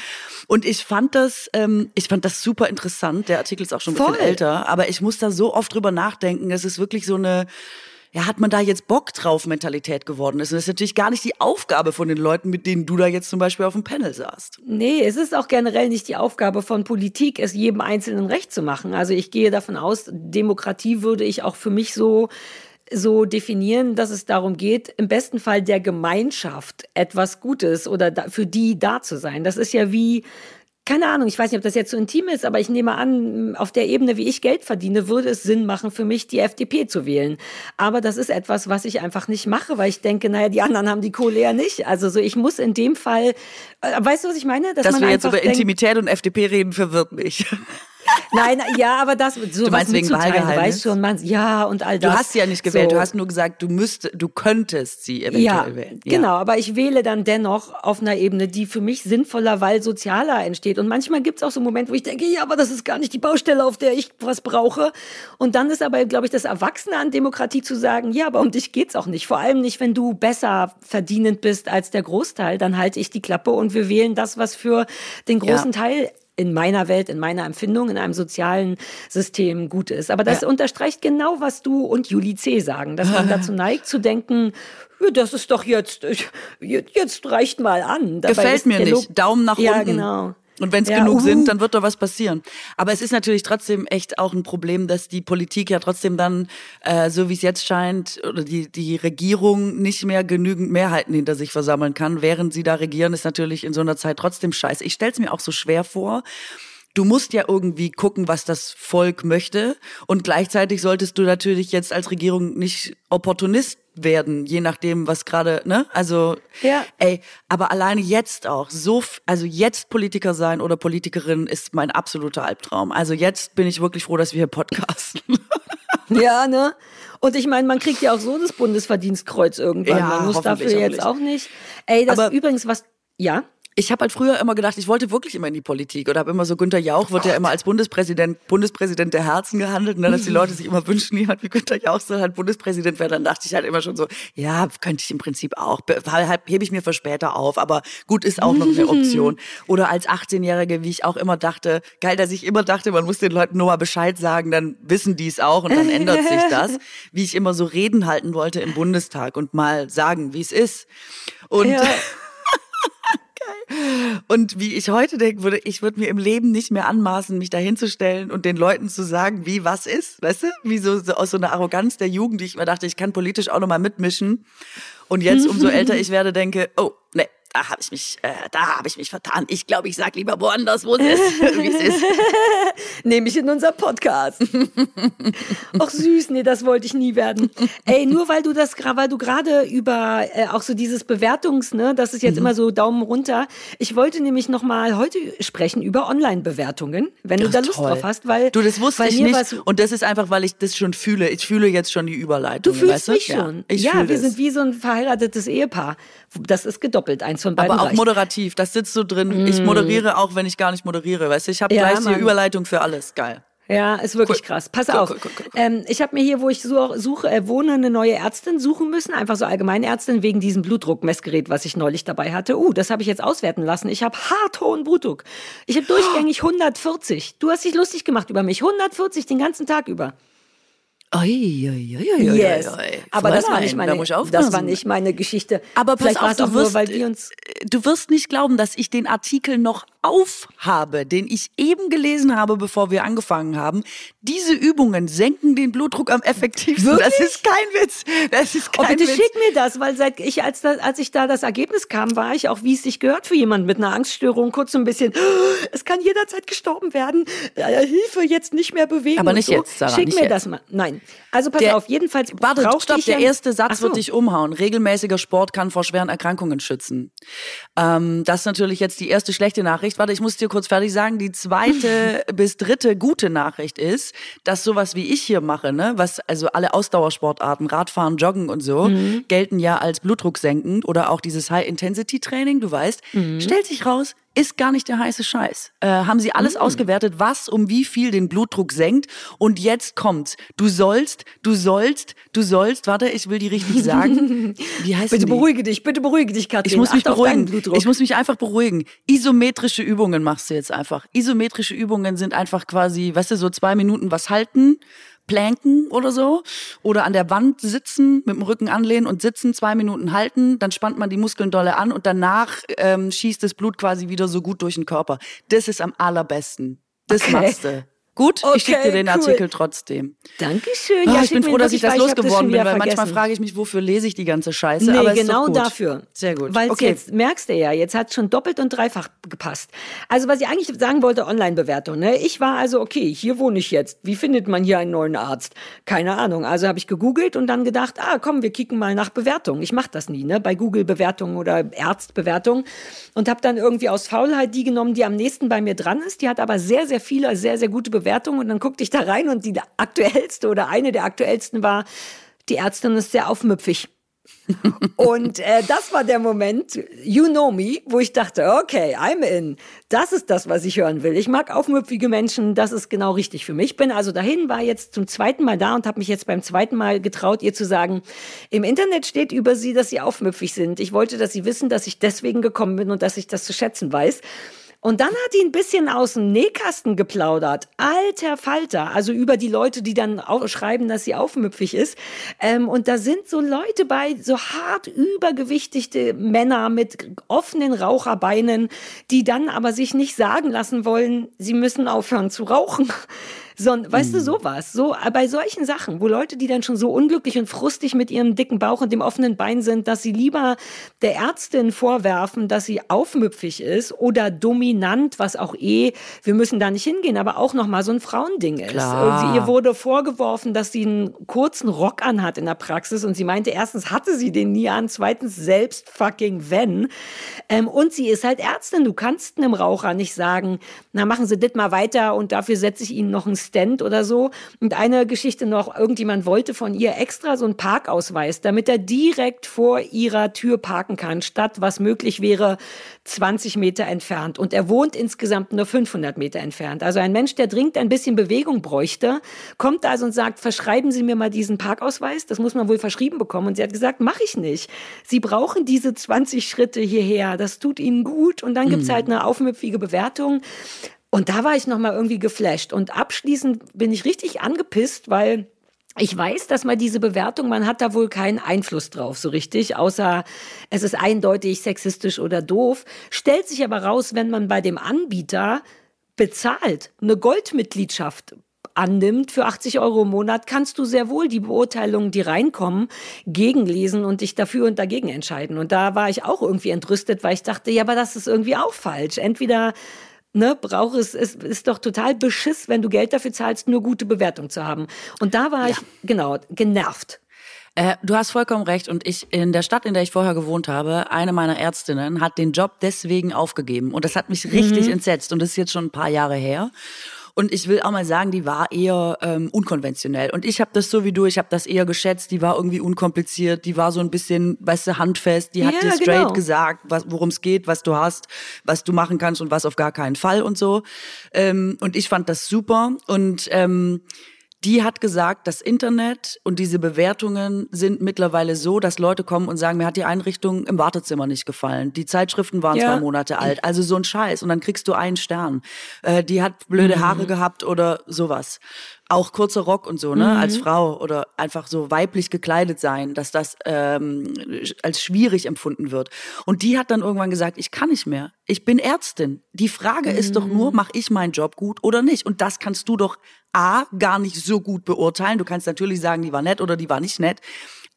Und ich fand das, ähm, ich fand das super interessant. Der Artikel ist auch schon ein Voll. bisschen älter, aber ich muss da so oft drüber nachdenken. Es ist wirklich so eine, ja, hat man da jetzt Bock drauf Mentalität geworden ist. Und das ist natürlich gar nicht die Aufgabe von den Leuten, mit denen du da jetzt zum Beispiel auf dem Panel saßt. Nee, es ist auch generell nicht die Aufgabe von Politik, es jedem Einzelnen recht zu machen. Also ich gehe davon aus, Demokratie würde ich auch für mich so so definieren, dass es darum geht, im besten Fall der Gemeinschaft etwas Gutes oder für die da zu sein. Das ist ja wie keine Ahnung, ich weiß nicht, ob das jetzt so intim ist, aber ich nehme an, auf der Ebene, wie ich Geld verdiene, würde es Sinn machen für mich, die FDP zu wählen. Aber das ist etwas, was ich einfach nicht mache, weil ich denke, naja, die anderen haben die Kohle ja nicht. Also so, ich muss in dem Fall, äh, weißt du, was ich meine? Dass, Dass wir jetzt über denkt, Intimität und FDP reden, verwirrt mich. Nein, ja, aber das so Du meinst wegen Wahlgeheimnis? Weißt schon, man, ja und all das. Du hast sie ja nicht gewählt, so. du hast nur gesagt, du müsst, du könntest sie eventuell ja, wählen. Ja, genau, aber ich wähle dann dennoch auf einer Ebene, die für mich sinnvoller, weil sozialer entsteht. Und manchmal gibt es auch so Momente, wo ich denke, ja, aber das ist gar nicht die Baustelle, auf der ich was brauche. Und dann ist aber, glaube ich, das Erwachsene an Demokratie zu sagen, ja, aber um dich geht's auch nicht. Vor allem nicht, wenn du besser verdienend bist als der Großteil. Dann halte ich die Klappe und wir wählen das, was für den großen ja. Teil in meiner Welt, in meiner Empfindung, in einem sozialen System gut ist. Aber das ja. unterstreicht genau, was du und Juli C. sagen, dass man dazu neigt zu denken, das ist doch jetzt, jetzt reicht mal an. Dabei Gefällt mir nicht. Daumen nach ja, unten. Ja, genau. Und wenn es ja, genug uh. sind, dann wird doch was passieren. Aber es ist natürlich trotzdem echt auch ein Problem, dass die Politik ja trotzdem dann, äh, so wie es jetzt scheint, oder die, die Regierung nicht mehr genügend Mehrheiten hinter sich versammeln kann. Während sie da regieren, ist natürlich in so einer Zeit trotzdem scheiße. Ich stell's mir auch so schwer vor, du musst ja irgendwie gucken, was das Volk möchte. Und gleichzeitig solltest du natürlich jetzt als Regierung nicht Opportunist werden, je nachdem, was gerade, ne? Also, ja. ey, aber alleine jetzt auch, so, also jetzt Politiker sein oder Politikerin ist mein absoluter Albtraum. Also jetzt bin ich wirklich froh, dass wir hier podcasten. Ja, ne? Und ich meine, man kriegt ja auch so das Bundesverdienstkreuz irgendwann. Ja, man muss dafür jetzt auch nicht. Ey, das aber übrigens was, ja? Ich habe halt früher immer gedacht, ich wollte wirklich immer in die Politik oder habe immer so Günter Jauch wird Gott. ja immer als Bundespräsident Bundespräsident der Herzen gehandelt und dann dass die Leute sich immer wünschen, jemand wie Günter Jauch soll halt Bundespräsident werden, dann dachte ich halt immer schon so, ja, könnte ich im Prinzip auch, hebe ich mir für später auf, aber gut ist auch noch eine Option. Oder als 18-Jährige, wie ich auch immer dachte, geil, dass ich immer dachte, man muss den Leuten nur mal Bescheid sagen, dann wissen die es auch und dann ändert sich das, wie ich immer so Reden halten wollte im Bundestag und mal sagen, wie es ist. Und ja. Und wie ich heute denken würde, ich würde mir im Leben nicht mehr anmaßen, mich da hinzustellen und den Leuten zu sagen, wie was ist, weißt du? Wie so, so aus so einer Arroganz der Jugend, die ich mir dachte, ich kann politisch auch nochmal mitmischen. Und jetzt, umso älter ich werde, denke, oh, nee, da habe ich mich, äh, da habe ich mich vertan. Ich glaube, ich sag lieber woanders, wo es ist, wie es ist. Nehme ich in unser Podcast. Ach süß, nee, das wollte ich nie werden. Ey, nur weil du das, weil du gerade über äh, auch so dieses Bewertungs, ne, das ist jetzt mhm. immer so Daumen runter. Ich wollte nämlich noch mal heute sprechen über Online-Bewertungen, wenn du Ach, da Lust toll. drauf hast, weil du das wusste ich nicht. Und das ist einfach, weil ich das schon fühle. Ich fühle jetzt schon die Überleitung. Du fühlst weißt du? mich schon. Ja, ja wir das. sind wie so ein verheiratetes Ehepaar. Das ist gedoppelt, eins von beiden. Aber auch reicht. moderativ, das sitzt so drin. Mm. Ich moderiere auch, wenn ich gar nicht moderiere. Weißt du, ich habe ja, gleich Mann. die Überleitung für alles. Geil. Ja, ist wirklich cool. krass. Pass cool, auf. Cool, ähm, ich habe mir hier, wo ich suche, äh, wohne, eine neue Ärztin suchen müssen. Einfach so Allgemeinärztin wegen diesem Blutdruckmessgerät, was ich neulich dabei hatte. Uh, das habe ich jetzt auswerten lassen. Ich habe hart hohen Blutdruck. Ich habe durchgängig 140. Du hast dich lustig gemacht über mich. 140 den ganzen Tag über. Oi, oi, oi, oi, yes. Oi, Aber das war, nicht meine, da das war nicht meine Geschichte. Aber pass Vielleicht auf, du wirst, nur, weil wir uns du wirst nicht glauben, dass ich den Artikel noch aufhabe, den ich eben gelesen habe, bevor wir angefangen haben. Diese Übungen senken den Blutdruck am effektivsten. Wirklich? Das ist kein Witz. Das ist kein oh, bitte Witz. schick mir das, weil seit ich als, da, als ich da das Ergebnis kam, war ich auch, wie es sich gehört für jemanden mit einer Angststörung, kurz so ein bisschen, es kann jederzeit gestorben werden, äh, Hilfe jetzt nicht mehr bewegen. Aber nicht so. jetzt, Sarah, Schick mir jetzt. das mal. Nein. Also pass der, auf, jedenfalls Warte, stopp, der erste Satz so. wird dich umhauen. Regelmäßiger Sport kann vor schweren Erkrankungen schützen. Ähm, das ist natürlich jetzt die erste schlechte Nachricht. Warte, ich muss dir kurz fertig sagen. Die zweite bis dritte gute Nachricht ist, dass sowas wie ich hier mache, ne, was also alle Ausdauersportarten, Radfahren, Joggen und so, mhm. gelten ja als blutdrucksenkend oder auch dieses High-Intensity-Training, du weißt, mhm. stellt sich raus, ist gar nicht der heiße Scheiß. Äh, haben sie alles mhm. ausgewertet, was um wie viel den Blutdruck senkt. Und jetzt kommt's. Du sollst, du sollst, du sollst, warte, ich will die richtig sagen. Wie heißt Bitte die? beruhige dich, bitte beruhige dich, Katrin. Ich muss mich Acht beruhigen. Ich muss mich einfach beruhigen. Isometrische Übungen machst du jetzt einfach. Isometrische Übungen sind einfach quasi, weißt du, so zwei Minuten was halten, planken oder so oder an der Wand sitzen, mit dem Rücken anlehnen und sitzen, zwei Minuten halten, dann spannt man die Muskeln dolle an und danach ähm, schießt das Blut quasi wieder so gut durch den Körper. Das ist am allerbesten. Das okay. machst du. Gut, okay, ich schicke dir den cool. Artikel trotzdem. Dankeschön. Oh, ja, ich bin froh, dass ich das losgeworden bin, weil vergessen. manchmal frage ich mich, wofür lese ich die ganze Scheiße. Nee, aber genau dafür. Sehr gut. Weil okay. jetzt merkst du ja, jetzt hat schon doppelt und dreifach gepasst. Also was ich eigentlich sagen wollte, Online-Bewertung. Ne? Ich war also, okay, hier wohne ich jetzt. Wie findet man hier einen neuen Arzt? Keine Ahnung. Also habe ich gegoogelt und dann gedacht, ah, komm, wir kicken mal nach Bewertungen. Ich mache das nie, ne? Bei Google-Bewertungen oder Ärztbewertungen. Und habe dann irgendwie aus Faulheit die genommen, die am nächsten bei mir dran ist. Die hat aber sehr, sehr viele, sehr, sehr gute Bewertungen. Und dann guckte ich ich da rein und die aktuellste oder eine der aktuellsten war, die Ärztin ist sehr aufmüpfig. und äh, das war der Moment, you know me, wo ich dachte, okay, I'm in. Das ist das, was ich hören will. Ich mag aufmüpfige Menschen, das ist genau richtig für mich. Bin also dahin, war jetzt zum zweiten Mal da und habe mich jetzt beim zweiten Mal getraut, ihr zu sagen, im Internet steht über sie, dass sie aufmüpfig sind. Ich wollte, dass sie wissen, dass ich deswegen gekommen bin und dass ich das zu schätzen weiß. Und dann hat die ein bisschen aus dem Nähkasten geplaudert. Alter Falter. Also über die Leute, die dann schreiben, dass sie aufmüpfig ist. Ähm, und da sind so Leute bei, so hart übergewichtigte Männer mit offenen Raucherbeinen, die dann aber sich nicht sagen lassen wollen, sie müssen aufhören zu rauchen. So, weißt mhm. du, sowas. So, äh, bei solchen Sachen, wo Leute, die dann schon so unglücklich und frustig mit ihrem dicken Bauch und dem offenen Bein sind, dass sie lieber der Ärztin vorwerfen, dass sie aufmüpfig ist oder dominant, was auch eh, wir müssen da nicht hingehen, aber auch nochmal so ein Frauending ist. Klar. Sie, ihr wurde vorgeworfen, dass sie einen kurzen Rock anhat in der Praxis und sie meinte, erstens hatte sie den nie an, zweitens selbst fucking wenn. Ähm, und sie ist halt Ärztin. Du kannst einem Raucher nicht sagen, na machen Sie das mal weiter und dafür setze ich Ihnen noch ein Stand oder so. Und eine Geschichte noch, irgendjemand wollte von ihr extra so einen Parkausweis, damit er direkt vor ihrer Tür parken kann, statt was möglich wäre, 20 Meter entfernt. Und er wohnt insgesamt nur 500 Meter entfernt. Also ein Mensch, der dringend ein bisschen Bewegung bräuchte, kommt also und sagt, verschreiben Sie mir mal diesen Parkausweis. Das muss man wohl verschrieben bekommen. Und sie hat gesagt, mache ich nicht. Sie brauchen diese 20 Schritte hierher. Das tut Ihnen gut. Und dann gibt's mhm. halt eine aufmüpfige Bewertung. Und da war ich nochmal irgendwie geflasht. Und abschließend bin ich richtig angepisst, weil ich weiß, dass man diese Bewertung, man hat da wohl keinen Einfluss drauf, so richtig, außer es ist eindeutig sexistisch oder doof. Stellt sich aber raus, wenn man bei dem Anbieter bezahlt, eine Goldmitgliedschaft annimmt für 80 Euro im Monat, kannst du sehr wohl die Beurteilungen, die reinkommen, gegenlesen und dich dafür und dagegen entscheiden. Und da war ich auch irgendwie entrüstet, weil ich dachte, ja, aber das ist irgendwie auch falsch. Entweder ne, braucht es, es ist doch total beschiss, wenn du Geld dafür zahlst, nur gute Bewertung zu haben. Und da war ja. ich, genau, genervt. Äh, du hast vollkommen recht. Und ich in der Stadt, in der ich vorher gewohnt habe, eine meiner Ärztinnen hat den Job deswegen aufgegeben. Und das hat mich richtig mhm. entsetzt. Und das ist jetzt schon ein paar Jahre her. Und ich will auch mal sagen, die war eher ähm, unkonventionell. Und ich habe das so wie du, ich habe das eher geschätzt. Die war irgendwie unkompliziert, die war so ein bisschen, weißt du, handfest. Die hat ja, dir straight genau. gesagt, worum es geht, was du hast, was du machen kannst und was auf gar keinen Fall und so. Ähm, und ich fand das super. Und ähm, die hat gesagt, das Internet und diese Bewertungen sind mittlerweile so, dass Leute kommen und sagen, mir hat die Einrichtung im Wartezimmer nicht gefallen. Die Zeitschriften waren ja. zwei Monate alt. Also so ein Scheiß. Und dann kriegst du einen Stern. Äh, die hat blöde mhm. Haare gehabt oder sowas auch kurzer Rock und so, ne, mhm. als Frau oder einfach so weiblich gekleidet sein, dass das ähm, als schwierig empfunden wird. Und die hat dann irgendwann gesagt, ich kann nicht mehr. Ich bin Ärztin. Die Frage mhm. ist doch nur, mhm. mache ich meinen Job gut oder nicht? Und das kannst du doch A, gar nicht so gut beurteilen. Du kannst natürlich sagen, die war nett oder die war nicht nett.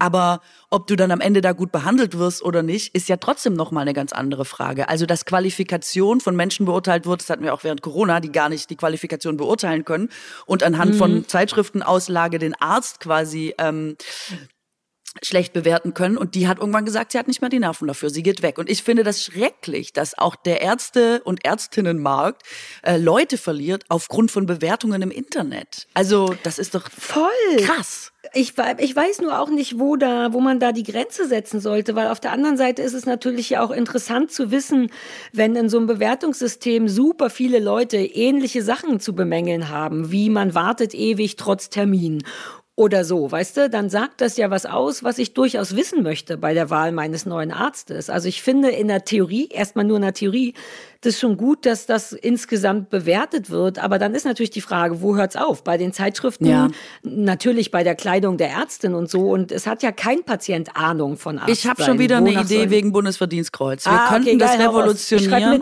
Aber ob du dann am Ende da gut behandelt wirst oder nicht, ist ja trotzdem nochmal eine ganz andere Frage. Also, dass Qualifikation von Menschen beurteilt wird, das hatten wir auch während Corona, die gar nicht die Qualifikation beurteilen können und anhand mhm. von Zeitschriftenauslage den Arzt quasi ähm, schlecht bewerten können. Und die hat irgendwann gesagt, sie hat nicht mehr die Nerven dafür, sie geht weg. Und ich finde das schrecklich, dass auch der Ärzte- und Ärztinnenmarkt äh, Leute verliert aufgrund von Bewertungen im Internet. Also das ist doch voll krass. Ich, ich weiß nur auch nicht, wo da, wo man da die Grenze setzen sollte, weil auf der anderen Seite ist es natürlich ja auch interessant zu wissen, wenn in so einem Bewertungssystem super viele Leute ähnliche Sachen zu bemängeln haben, wie man wartet ewig trotz Termin oder so, weißt du, dann sagt das ja was aus, was ich durchaus wissen möchte bei der Wahl meines neuen Arztes. Also ich finde in der Theorie, erstmal nur in der Theorie, das ist schon gut, dass das insgesamt bewertet wird. Aber dann ist natürlich die Frage, wo hört's auf? Bei den Zeitschriften, ja. natürlich bei der Kleidung der Ärztin und so. Und es hat ja kein Patient Ahnung von Arzt. Ich habe schon wieder eine Idee wegen Bundesverdienstkreuz. Wir ah, könnten okay, das revolutionieren.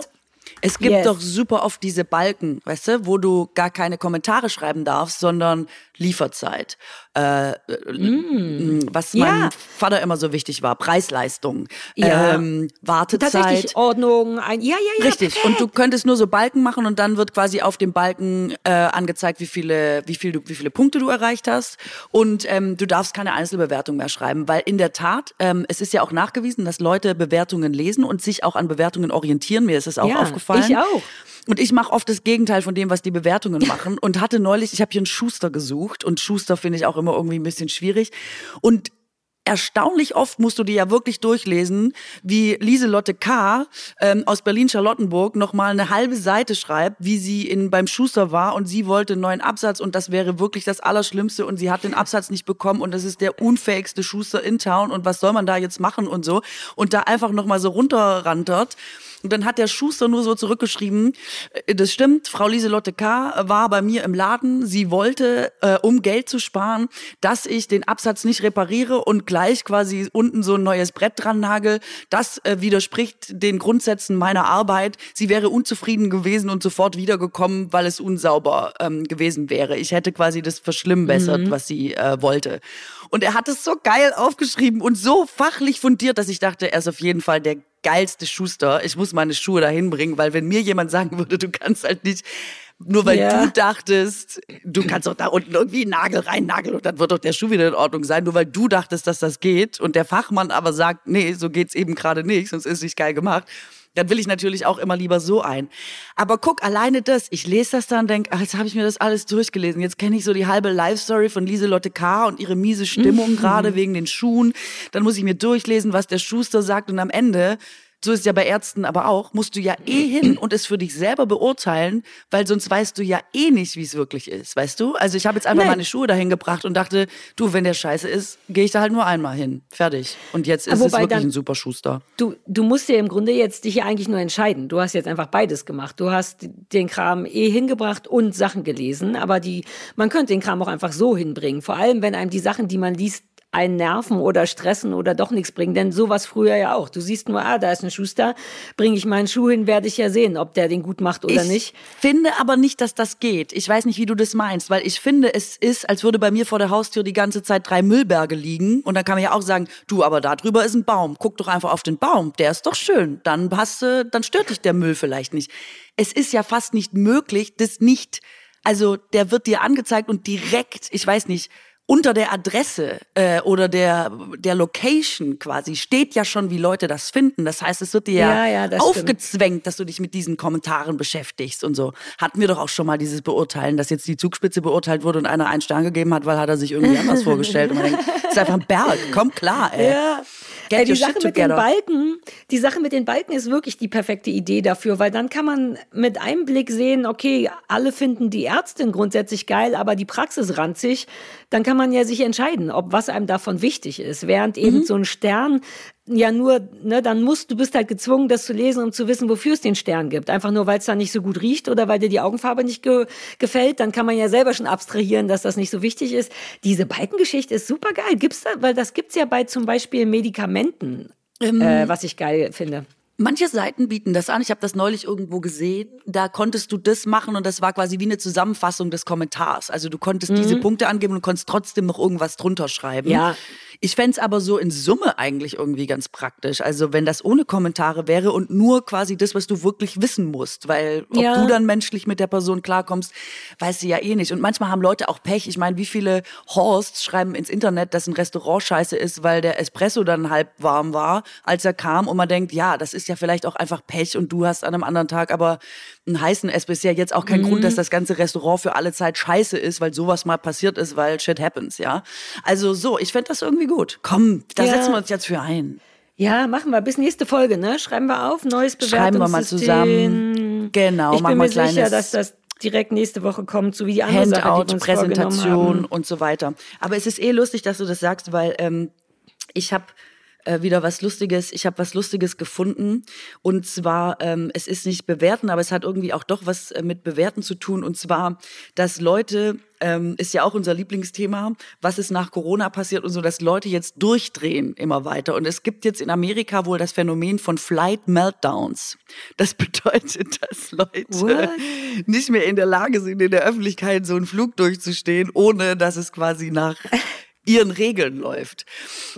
Es gibt yes. doch super oft diese Balken, weißt du, wo du gar keine Kommentare schreiben darfst, sondern Lieferzeit. Äh, mm. Was ja. meinem Vater immer so wichtig war, Preisleistung, ja. ähm, Wartezeit. Tatsächlich Ordnung, ein, ja, ja, ja. Richtig. Perfekt. Und du könntest nur so Balken machen und dann wird quasi auf dem Balken äh, angezeigt, wie viele, wie viel du, wie viele Punkte du erreicht hast. Und ähm, du darfst keine Einzelbewertung mehr schreiben, weil in der Tat, ähm, es ist ja auch nachgewiesen, dass Leute Bewertungen lesen und sich auch an Bewertungen orientieren. Mir ist es auch ja, aufgefallen. Ich auch. Und ich mache oft das Gegenteil von dem, was die Bewertungen machen. Und hatte neulich, ich habe hier einen Schuster gesucht und Schuster finde ich auch immer irgendwie ein bisschen schwierig. Und erstaunlich oft musst du dir ja wirklich durchlesen, wie Lieselotte K. Ähm, aus Berlin-Charlottenburg nochmal eine halbe Seite schreibt, wie sie in, beim Schuster war und sie wollte einen neuen Absatz und das wäre wirklich das Allerschlimmste und sie hat den Absatz nicht bekommen und das ist der unfähigste Schuster in Town und was soll man da jetzt machen und so und da einfach nochmal so runterrantert. Und dann hat der Schuster nur so zurückgeschrieben, äh, das stimmt, Frau Lieselotte K. war bei mir im Laden. Sie wollte, äh, um Geld zu sparen, dass ich den Absatz nicht repariere und gleich quasi unten so ein neues Brett dran nagel. Das äh, widerspricht den Grundsätzen meiner Arbeit. Sie wäre unzufrieden gewesen und sofort wiedergekommen, weil es unsauber ähm, gewesen wäre. Ich hätte quasi das verschlimmbessert, mhm. was sie äh, wollte. Und er hat es so geil aufgeschrieben und so fachlich fundiert, dass ich dachte, er ist auf jeden Fall der geilste Schuster. Ich muss meine Schuhe dahin bringen, weil wenn mir jemand sagen würde, du kannst halt nicht, nur weil ja. du dachtest, du kannst doch da unten irgendwie einen Nagel reinnageln und dann wird doch der Schuh wieder in Ordnung sein, nur weil du dachtest, dass das geht und der Fachmann aber sagt, nee, so geht's eben gerade nicht, sonst ist es nicht geil gemacht dann will ich natürlich auch immer lieber so ein. Aber guck, alleine das, ich lese das dann und denke, jetzt habe ich mir das alles durchgelesen. Jetzt kenne ich so die halbe Life-Story von Lieselotte K. und ihre miese Stimmung, mhm. gerade wegen den Schuhen. Dann muss ich mir durchlesen, was der Schuster sagt und am Ende so ist es ja bei Ärzten aber auch, musst du ja eh hin und es für dich selber beurteilen, weil sonst weißt du ja eh nicht, wie es wirklich ist, weißt du? Also ich habe jetzt einfach Nein. meine Schuhe dahin gebracht und dachte, du, wenn der scheiße ist, gehe ich da halt nur einmal hin. Fertig. Und jetzt ist es wirklich dann, ein super Schuster. Du, du musst ja im Grunde jetzt dich ja eigentlich nur entscheiden. Du hast jetzt einfach beides gemacht. Du hast den Kram eh hingebracht und Sachen gelesen, aber die, man könnte den Kram auch einfach so hinbringen. Vor allem, wenn einem die Sachen, die man liest, einen nerven oder stressen oder doch nichts bringen. Denn sowas früher ja auch. Du siehst nur, ah, da ist ein Schuster, bringe ich meinen Schuh hin, werde ich ja sehen, ob der den gut macht oder ich nicht. Ich finde aber nicht, dass das geht. Ich weiß nicht, wie du das meinst, weil ich finde, es ist, als würde bei mir vor der Haustür die ganze Zeit drei Müllberge liegen. Und dann kann man ja auch sagen, du, aber da drüber ist ein Baum. Guck doch einfach auf den Baum. Der ist doch schön. Dann hast du, dann stört dich der Müll vielleicht nicht. Es ist ja fast nicht möglich, das nicht, also der wird dir angezeigt und direkt, ich weiß nicht, unter der Adresse äh, oder der, der Location quasi steht ja schon, wie Leute das finden. Das heißt, es wird dir ja, ja, ja aufgezwängt, stimmt. dass du dich mit diesen Kommentaren beschäftigst und so. Hatten wir doch auch schon mal dieses Beurteilen, dass jetzt die Zugspitze beurteilt wurde und einer einen Stern gegeben hat, weil hat er sich irgendwie anders vorgestellt. Und man denkt, das ist einfach ein Berg, komm klar, ey. Ja. Get die Sache mit den Balken, die Sache mit den Balken ist wirklich die perfekte Idee dafür, weil dann kann man mit einem Blick sehen, okay, alle finden die Ärztin grundsätzlich geil, aber die Praxis ranzig. Dann kann man ja sich entscheiden, ob was einem davon wichtig ist. Während eben mhm. so ein Stern ja nur, ne, dann musst du bist halt gezwungen, das zu lesen, um zu wissen, wofür es den Stern gibt. Einfach nur, weil es dann nicht so gut riecht oder weil dir die Augenfarbe nicht ge gefällt, dann kann man ja selber schon abstrahieren, dass das nicht so wichtig ist. Diese Balkengeschichte ist super geil. Gibt's da, weil das gibt's ja bei zum Beispiel Medikamenten, ähm, äh, was ich geil finde. Manche Seiten bieten das an. Ich habe das neulich irgendwo gesehen. Da konntest du das machen und das war quasi wie eine Zusammenfassung des Kommentars. Also du konntest mhm. diese Punkte angeben und konntest trotzdem noch irgendwas drunter schreiben. Ja. Ich fände es aber so in Summe eigentlich irgendwie ganz praktisch. Also wenn das ohne Kommentare wäre und nur quasi das, was du wirklich wissen musst. Weil ob ja. du dann menschlich mit der Person klarkommst, weiß sie ja eh nicht. Und manchmal haben Leute auch Pech. Ich meine, wie viele Horsts schreiben ins Internet, dass ein Restaurant scheiße ist, weil der Espresso dann halb warm war, als er kam. Und man denkt, ja, das ist ja vielleicht auch einfach Pech und du hast an einem anderen Tag aber einen heißen Espresso. Ist ja jetzt auch kein mhm. Grund, dass das ganze Restaurant für alle Zeit scheiße ist, weil sowas mal passiert ist, weil shit happens, ja. Also so, ich fände das irgendwie gut. Komm, da ja. setzen wir uns jetzt für ein. Ja, machen wir. Bis nächste Folge, ne? Schreiben wir auf. Neues Bewertungssystem. Schreiben wir mal zusammen. Genau, ich bin mir sicher, dass das direkt nächste Woche kommt, so wie die andere Handout, Sache, die Präsentation und so weiter. Aber es ist eh lustig, dass du das sagst, weil ähm, ich habe äh, wieder was Lustiges. Ich habe was Lustiges gefunden. Und zwar, ähm, es ist nicht bewerten, aber es hat irgendwie auch doch was äh, mit bewerten zu tun. Und zwar, dass Leute ähm, ist ja auch unser Lieblingsthema, was ist nach Corona passiert und so, dass Leute jetzt durchdrehen immer weiter. Und es gibt jetzt in Amerika wohl das Phänomen von Flight Meltdowns. Das bedeutet, dass Leute What? nicht mehr in der Lage sind, in der Öffentlichkeit so einen Flug durchzustehen, ohne dass es quasi nach ihren Regeln läuft.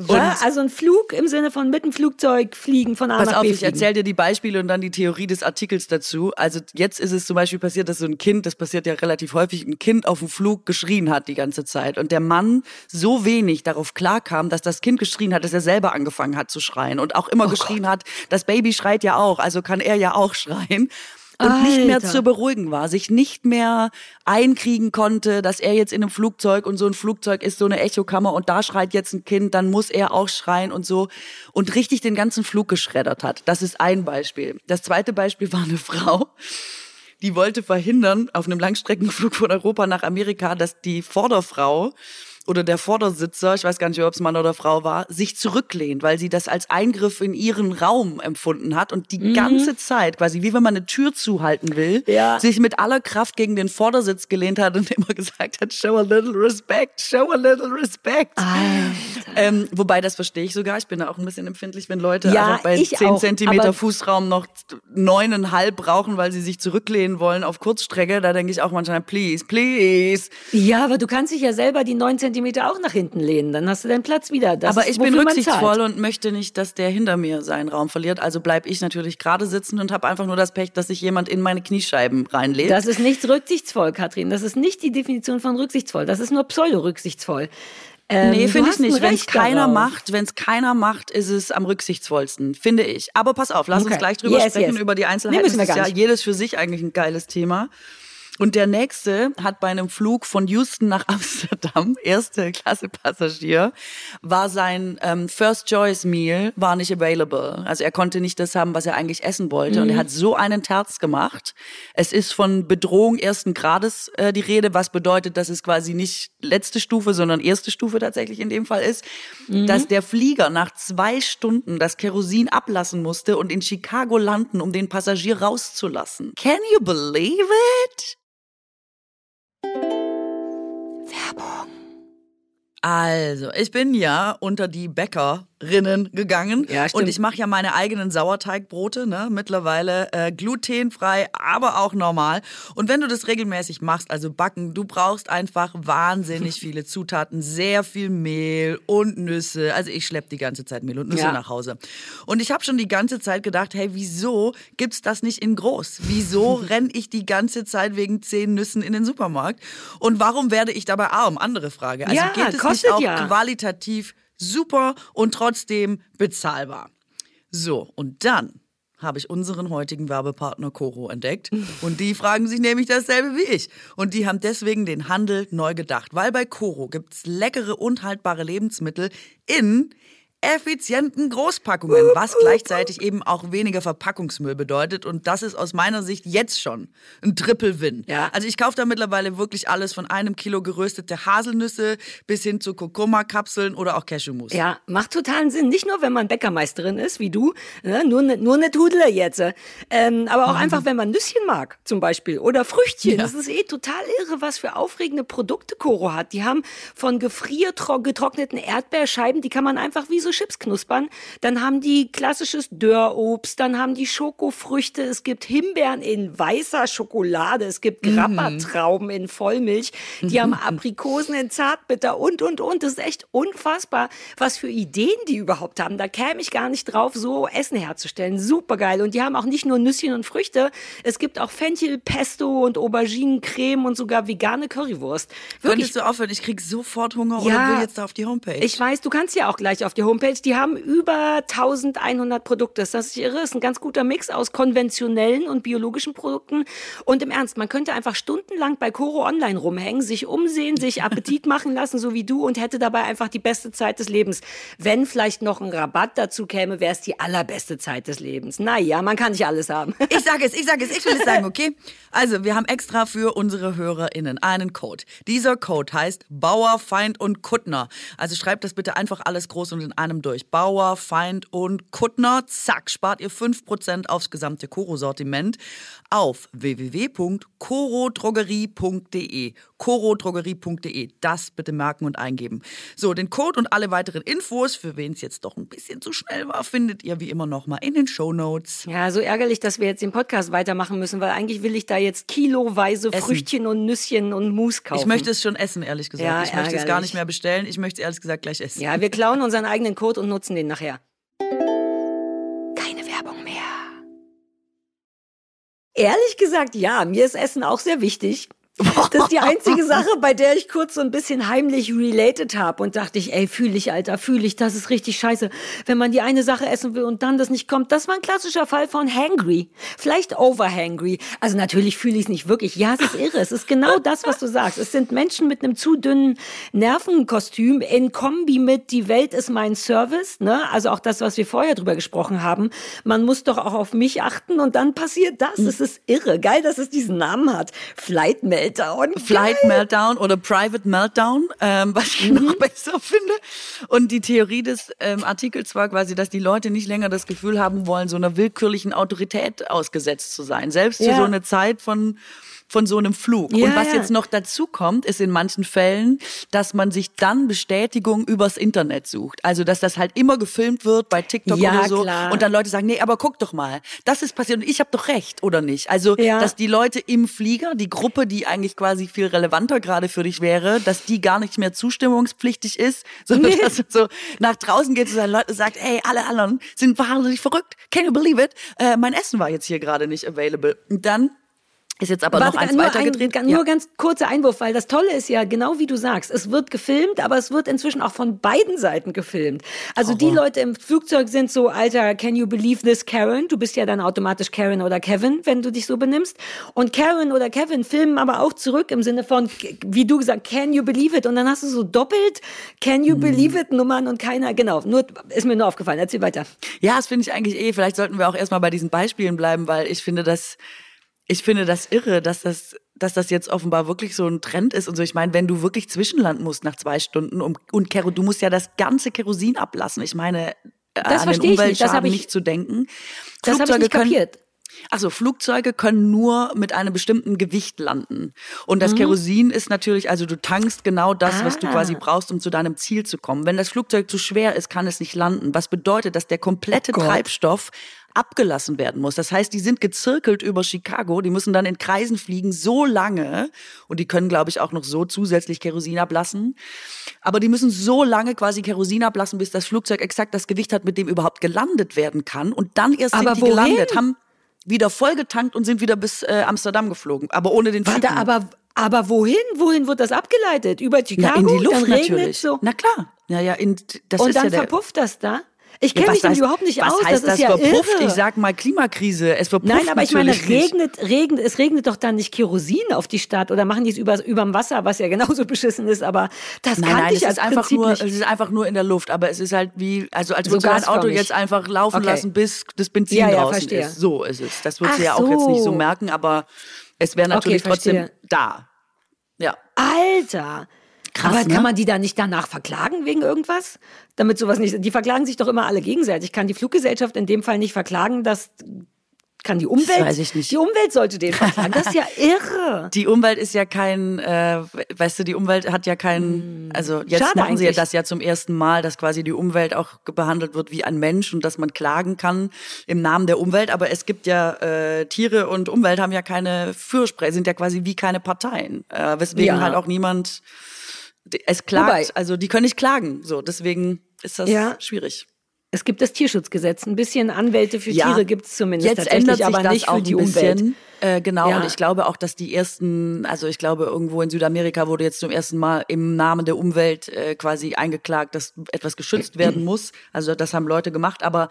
Ja, also ein Flug im Sinne von mit dem Flugzeug fliegen von A Pass nach auf, B. ich erzähle dir die Beispiele und dann die Theorie des Artikels dazu. Also jetzt ist es zum Beispiel passiert, dass so ein Kind, das passiert ja relativ häufig, ein Kind auf dem Flug geschrien hat die ganze Zeit und der Mann so wenig darauf klarkam, dass das Kind geschrien hat, dass er selber angefangen hat zu schreien und auch immer oh geschrien Gott. hat, das Baby schreit ja auch, also kann er ja auch schreien und Alter. nicht mehr zu beruhigen war, sich nicht mehr einkriegen konnte, dass er jetzt in einem Flugzeug und so ein Flugzeug ist so eine Echokammer und da schreit jetzt ein Kind, dann muss er auch schreien und so und richtig den ganzen Flug geschreddert hat. Das ist ein Beispiel. Das zweite Beispiel war eine Frau, die wollte verhindern auf einem Langstreckenflug von Europa nach Amerika, dass die Vorderfrau oder der Vordersitzer, ich weiß gar nicht, ob es Mann oder Frau war, sich zurücklehnt, weil sie das als Eingriff in ihren Raum empfunden hat und die mhm. ganze Zeit, quasi wie wenn man eine Tür zuhalten will, ja. sich mit aller Kraft gegen den Vordersitz gelehnt hat und immer gesagt hat, show a little respect, show a little respect. Ähm, wobei, das verstehe ich sogar. Ich bin da auch ein bisschen empfindlich, wenn Leute ja, einfach bei zehn Zentimeter Fußraum noch neuneinhalb brauchen, weil sie sich zurücklehnen wollen auf Kurzstrecke. Da denke ich auch manchmal, please, please. Ja, aber du kannst dich ja selber die neun Zentimeter Zentimeter auch nach hinten lehnen, dann hast du deinen Platz wieder. Das Aber ich bin rücksichtsvoll und möchte nicht, dass der hinter mir seinen Raum verliert. Also bleibe ich natürlich gerade sitzen und habe einfach nur das Pech, dass sich jemand in meine Kniescheiben reinlegt. Das ist nicht rücksichtsvoll, Katrin. Das ist nicht die Definition von rücksichtsvoll. Das ist nur pseudo-rücksichtsvoll. Ähm, nee, finde ich nicht. Wenn es keiner darauf. macht, wenn es keiner macht, ist es am rücksichtsvollsten, finde ich. Aber pass auf, lass okay. uns gleich drüber yes, sprechen, yes. über die Einzelheiten. Nee, das ist ja jedes für sich eigentlich ein geiles Thema. Und der nächste hat bei einem Flug von Houston nach Amsterdam, erste Klasse Passagier, war sein ähm, First Choice Meal war nicht available. Also er konnte nicht das haben, was er eigentlich essen wollte. Mhm. Und er mhm. hat so einen Terz gemacht. Es ist von Bedrohung ersten Grades äh, die Rede, was bedeutet, dass es quasi nicht letzte Stufe, sondern erste Stufe tatsächlich in dem Fall ist, mhm. dass der Flieger nach zwei Stunden das Kerosin ablassen musste und in Chicago landen, um den Passagier rauszulassen. Can you believe it? Werbung. Also, ich bin ja unter die Bäckerinnen gegangen Ja, stimmt. und ich mache ja meine eigenen Sauerteigbrote, ne? mittlerweile äh, glutenfrei, aber auch normal. Und wenn du das regelmäßig machst, also backen, du brauchst einfach wahnsinnig viele Zutaten, sehr viel Mehl und Nüsse. Also ich schlepp die ganze Zeit Mehl und Nüsse Ja. nach Hause. Und ich habe schon die ganze Zeit gedacht, hey, wieso gibt's das nicht in groß? Wieso renn ich die ganze Zeit wegen zehn Nüssen in den Supermarkt? Und warum werde ich dabei arm? Andere Frage. Also Ja, geht es nicht auch ja. qualitativ super und trotzdem bezahlbar? So, und dann habe ich unseren heutigen Werbepartner Coro entdeckt. Und die fragen sich nämlich dasselbe wie ich. Und die haben deswegen den Handel neu gedacht. Weil bei Coro gibt's leckere und haltbare Lebensmittel in effizienten Großpackungen, was gleichzeitig eben auch weniger Verpackungsmüll bedeutet. Und das ist aus meiner Sicht jetzt schon ein Triple-Win. Ja. Also ich kaufe da mittlerweile wirklich alles von einem Kilo geröstete Haselnüsse bis hin zu Kurkuma-Kapseln oder auch Cashewmus. Ja, macht totalen Sinn. Nicht nur, wenn man Bäckermeisterin ist, wie du, ne? nur, ne, nur eine Tudler jetzt. Ähm, aber auch einfach, wenn man Nüsschen mag, zum Beispiel. Oder Früchtchen. Das ist eh total irre, was für aufregende Produkte Koro hat. Die haben von gefriergetrockneten Erdbeerscheiben, die kann man einfach wie so Chips knuspern. Dann haben die klassisches Dörrobst, dann haben die Schokofrüchte, es gibt Himbeeren in weißer Schokolade, es gibt Grappatrauben in Vollmilch, die haben Aprikosen in Zartbitter und, und, und. Das ist echt unfassbar, was für Ideen die überhaupt haben. Da käme ich gar nicht drauf, so Essen herzustellen. Supergeil. Und die haben auch nicht nur Nüsschen und Früchte, es gibt auch Fenchel, Pesto und Auberginencreme und sogar vegane Currywurst. Wirklich Könntest du aufhören? Ich krieg sofort Hunger Ja. oder will jetzt da auf die Homepage. ich weiß, du kannst ja auch gleich auf die Homepage. Die haben über 1100 Produkte. Das ist irre. Ist ein ganz guter Mix aus konventionellen und biologischen Produkten. Und im Ernst, man könnte einfach stundenlang bei Coro Online rumhängen, sich umsehen, sich Appetit machen lassen, so wie du, und hätte dabei einfach die beste Zeit des Lebens. Wenn vielleicht noch ein Rabatt dazu käme, wäre es die allerbeste Zeit des Lebens. Naja, man kann nicht alles haben. Ich sage es, ich sage es, ich will es sagen, okay? Also, wir haben extra für unsere HörerInnen einen Code. Dieser Code heißt Bauer, Feind und Kuttner. Also schreibt das bitte einfach alles groß und in einem durch. Bauer, Feind und Kuttner. Zack, spart ihr 5% aufs gesamte Koro-Sortiment auf www.korodrogerie.de. korodrogerie.de. Das bitte merken und eingeben. So, den Code und alle weiteren Infos, für wen es jetzt doch ein bisschen zu schnell war, findet ihr wie immer nochmal in den Shownotes. Ja, so ärgerlich, dass wir jetzt den Podcast weitermachen müssen, weil eigentlich will ich da jetzt kiloweise Essen. Früchtchen und Nüsschen und Mousse kaufen. Ich möchte es schon essen, ehrlich gesagt. Ja, ich möchte es gar ärgerlich. nicht mehr bestellen. Ich möchte es ehrlich gesagt gleich essen. Ja, wir klauen unseren eigenen Code und nutzen den nachher. Ehrlich gesagt, ja, mir ist Essen auch sehr wichtig. Das ist die einzige Sache, bei der ich kurz so ein bisschen heimlich related habe und dachte ich, ey, fühle ich, Alter, fühle ich, das ist richtig scheiße. Wenn man die eine Sache essen will und dann das nicht kommt, das war ein klassischer Fall von hangry. Vielleicht overhangry. Also natürlich fühle ich es nicht wirklich. Ja, es ist irre. Es ist genau das, was du sagst. Es sind Menschen mit einem zu dünnen Nervenkostüm in Kombi mit die Welt ist mein Service, ne? Also auch das, was wir vorher drüber gesprochen haben. Man muss doch auch auf mich achten und dann passiert das. Es ist irre. Geil, dass es diesen Namen hat. Flight Meltdown. Flight Meltdown oder Private Meltdown, ähm, was ich noch besser finde. Und die Theorie des ähm, Artikels war quasi, dass die Leute nicht länger das Gefühl haben wollen, so einer willkürlichen Autorität ausgesetzt zu sein. Selbst für Ja. so eine Zeit von von so einem Flug. Ja, und was ja. jetzt noch dazu kommt, ist in manchen Fällen, dass man sich dann Bestätigung übers Internet sucht. Also, dass das halt immer gefilmt wird bei TikTok Ja, oder so. klar. Und dann Leute sagen, nee, aber guck doch mal, das ist passiert und ich habe doch recht, oder nicht? Also, dass die Leute im Flieger, die Gruppe, die eigentlich quasi viel relevanter gerade für dich wäre, dass die gar nicht mehr zustimmungspflichtig ist, sondern Nee. dass du so nach draußen geht zu seinen Leuten und sagt, ey, alle anderen sind wahnsinnig verrückt. Can you believe it? Äh, mein Essen war jetzt hier gerade nicht available. Und dann ist jetzt aber Warte, noch eins weitergedreht. ein, nur ganz kurzer Einwurf, weil das Tolle ist ja, genau wie du sagst, es wird gefilmt, aber es wird inzwischen auch von beiden Seiten gefilmt. Also die Leute im Flugzeug sind so, Alter, can you believe this, Karen? Du bist ja dann automatisch Karen oder Kevin, wenn du dich so benimmst. Und Karen oder Kevin filmen aber auch zurück im Sinne von, wie du gesagt, can you believe it? Und dann hast du so doppelt can you believe it Nummern und keiner, genau, nur, ist mir nur aufgefallen. Erzähl weiter. Ja, das finde ich eigentlich eh. Vielleicht sollten wir auch erstmal bei diesen Beispielen bleiben, weil ich finde das, ich finde das irre, dass das, dass das jetzt offenbar wirklich so ein Trend ist und so. Ich meine, wenn du wirklich zwischenlanden musst nach zwei Stunden um, und Kero, du musst ja das ganze Kerosin ablassen. Ich meine, äh, Das an verstehe den nicht. Umweltschaden ich- nicht zu denken. Das habe ich nicht können, kapiert. Also Flugzeuge können nur mit einem bestimmten Gewicht landen. Und das mhm. Kerosin ist natürlich, also du tankst genau das, ah. was du ah. quasi brauchst, um zu deinem Ziel zu kommen. Wenn das Flugzeug zu schwer ist, kann es nicht landen. Was bedeutet, dass der komplette oh Treibstoff abgelassen werden muss. Das heißt, die sind gezirkelt über Chicago, die müssen dann in Kreisen fliegen, so lange, und die können, glaube ich, auch noch so zusätzlich Kerosin ablassen, aber die müssen so lange quasi Kerosin ablassen, bis das Flugzeug exakt das Gewicht hat, mit dem überhaupt gelandet werden kann. Und dann erst aber sind die wohin? gelandet, haben wieder vollgetankt und sind wieder bis äh, Amsterdam geflogen, aber ohne den Warte, aber aber wohin? Wohin wird das abgeleitet? Über Chicago? Na, in die Luft dann natürlich. So. Na klar. Ja, ja, in, das und ist dann ja der, verpufft das da? Ich kenne ja, mich heißt, überhaupt nicht was aus. Heißt das, das ist ja verpufft? Irre. Ich sag mal Klimakrise. Es verpufft Nein, aber ich meine, regnet, regnet, es regnet doch dann nicht Kerosin auf die Stadt oder machen die es über, überm Wasser, was ja genauso beschissen ist. Aber das nein, kann nein, ich es ist einfach Prinzip nur, nicht. es ist einfach nur in der Luft. Aber es ist halt wie, also als würdest du ein Auto jetzt einfach laufen okay. lassen, bis das Benzin ja, ja, draußen verstehe. ist. So ist es. Das wird sie ja auch so. jetzt nicht so merken, aber es wäre natürlich okay, trotzdem da. Ja. Alter. Krass, Aber kann ne? man die da nicht danach verklagen wegen irgendwas? Damit sowas nicht. Die verklagen sich doch immer alle gegenseitig. Kann die Fluggesellschaft in dem Fall nicht verklagen, dass kann die Umwelt? Das weiß ich nicht. Die Umwelt sollte den verklagen. Das ist ja irre. Die Umwelt ist ja kein, äh, weißt du, die Umwelt hat ja kein, hm. also jetzt Schade machen sie ja das ja zum ersten Mal, dass quasi die Umwelt auch behandelt wird wie ein Mensch und dass man klagen kann im Namen der Umwelt. Aber es gibt ja äh, Tiere und Umwelt haben ja keine Fürsprecher, sind ja quasi wie keine Parteien, äh, weswegen ja. halt auch niemand es klagt, Wobei, also die können nicht klagen. So, deswegen ist das ja. schwierig. Es gibt das Tierschutzgesetz. Ein bisschen Anwälte für ja, Tiere gibt es zumindest jetzt ändert sich aber das nicht auch für die ein bisschen. Umwelt. Äh, genau, ja. und ich glaube auch, dass die ersten, also ich glaube, irgendwo in Südamerika wurde jetzt zum ersten Mal im Namen der Umwelt äh, quasi eingeklagt, dass etwas geschützt werden muss. Also das haben Leute gemacht, aber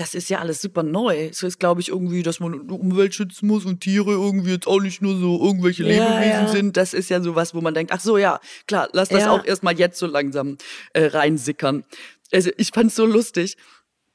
das ist ja alles super neu. Es ist, glaube ich, irgendwie, dass man die Umwelt schützen muss und Tiere irgendwie jetzt auch nicht nur so irgendwelche Lebewesen ja, sind. Das ist ja sowas, wo man denkt, ach so, ja, klar, lass das ja. auch erstmal jetzt so langsam äh, reinsickern. Also ich fand's so lustig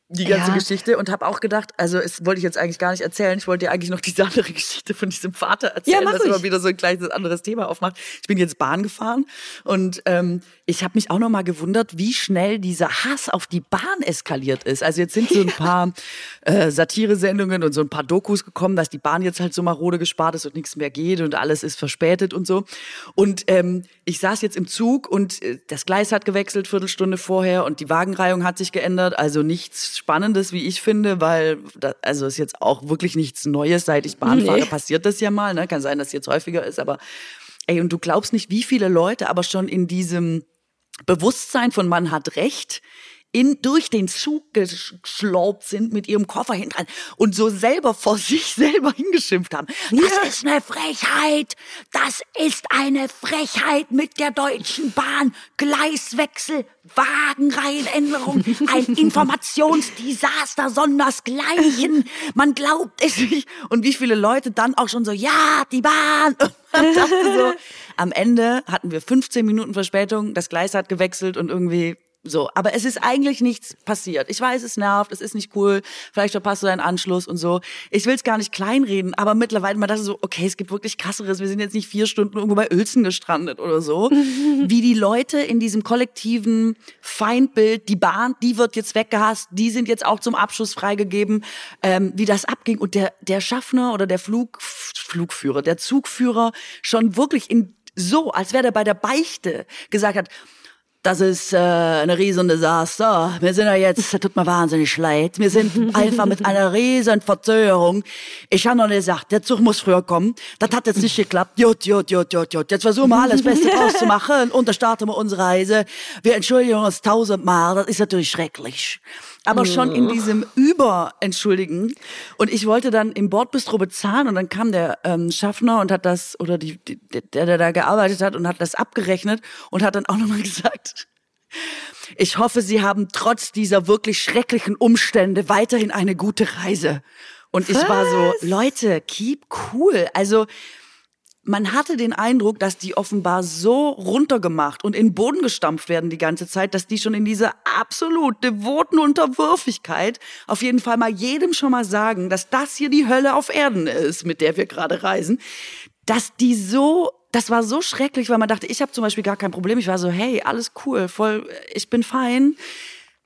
die ganze ja. Geschichte und habe auch gedacht, also es wollte ich jetzt eigentlich gar nicht erzählen. Ich wollte dir eigentlich noch diese andere Geschichte von diesem Vater erzählen, ja, was immer wieder so ein kleines anderes Thema aufmacht. Ich bin jetzt Bahn gefahren und ähm, ich habe mich auch noch mal gewundert, wie schnell dieser Hass auf die Bahn eskaliert ist. Also jetzt sind so ein paar äh, Satire-Sendungen und so ein paar Dokus gekommen, dass die Bahn jetzt halt so marode gespart ist und nichts mehr geht und alles ist verspätet und so. Und ähm, ich saß jetzt im Zug und äh, das Gleis hat gewechselt, Viertelstunde vorher und die Wagenreihung hat sich geändert, also nichts Spannendes, wie ich finde, weil das, also ist jetzt auch wirklich nichts Neues, seit ich Bahn fahre, passiert das ja mal. Ne? Kann sein, dass es jetzt häufiger ist, aber ey, und du glaubst nicht, wie viele Leute aber schon in diesem Bewusstsein von man hat Recht in, durch den Zug geschlaubt sind mit ihrem Koffer hinten und so selber vor sich selber hingeschimpft haben. Das ja. ist eine Frechheit. Das ist eine Frechheit mit der Deutschen Bahn. Gleiswechsel, Wagenreihenänderung, ein Informationsdesaster sondersgleichen. Man glaubt es nicht. Und wie viele Leute dann auch schon so, ja, die Bahn. so, am Ende hatten wir 15 Minuten Verspätung, das Gleis hat gewechselt und irgendwie so, aber es ist eigentlich nichts passiert. Ich weiß, es nervt, es ist nicht cool, vielleicht verpasst du deinen Anschluss und so. Ich will es gar nicht kleinreden, aber mittlerweile mal das so, okay, es gibt wirklich krasseres. Wir sind jetzt nicht vier Stunden irgendwo bei Uelzen gestrandet oder so. Wie die Leute in diesem kollektiven Feindbild, die Bahn, die wird jetzt weggehasst, die sind jetzt auch zum Abschluss freigegeben, ähm, wie das abging und der, der Schaffner oder der Flug, Flugführer, der Zugführer schon wirklich in so, als wäre der bei der Beichte gesagt hat, das ist äh, eine riesen Desaster. Wir sind ja jetzt, das tut mir wahnsinnig leid. Wir sind einfach mit einer riesen Verzögerung. Ich habe noch gesagt, der Zug muss früher kommen. Das hat jetzt nicht geklappt. Jut, jut, jut, jut, jut. Jetzt versuchen wir alles Beste draus zu machen und dann starten wir unsere Reise. Wir entschuldigen uns tausendmal. Das ist natürlich schrecklich aber schon in diesem Überentschuldigen. Und ich wollte dann im Bordbistro bezahlen und dann kam der ähm, Schaffner und hat das, oder die, die, der, der da gearbeitet hat und hat das abgerechnet und hat dann auch nochmal gesagt, ich hoffe, Sie haben trotz dieser wirklich schrecklichen Umstände weiterhin eine gute Reise. Und ich Was? war so, Leute, keep cool. Also, man hatte den Eindruck, dass die offenbar so runtergemacht und in den Boden gestampft werden die ganze Zeit, dass die schon in dieser absolut devoten Unterwürfigkeit auf jeden Fall mal jedem schon mal sagen, dass das hier die Hölle auf Erden ist, mit der wir gerade reisen, dass die so das war so schrecklich, weil man dachte, ich habe zum Beispiel gar kein Problem. Ich war so, hey, alles cool, voll, ich bin fein.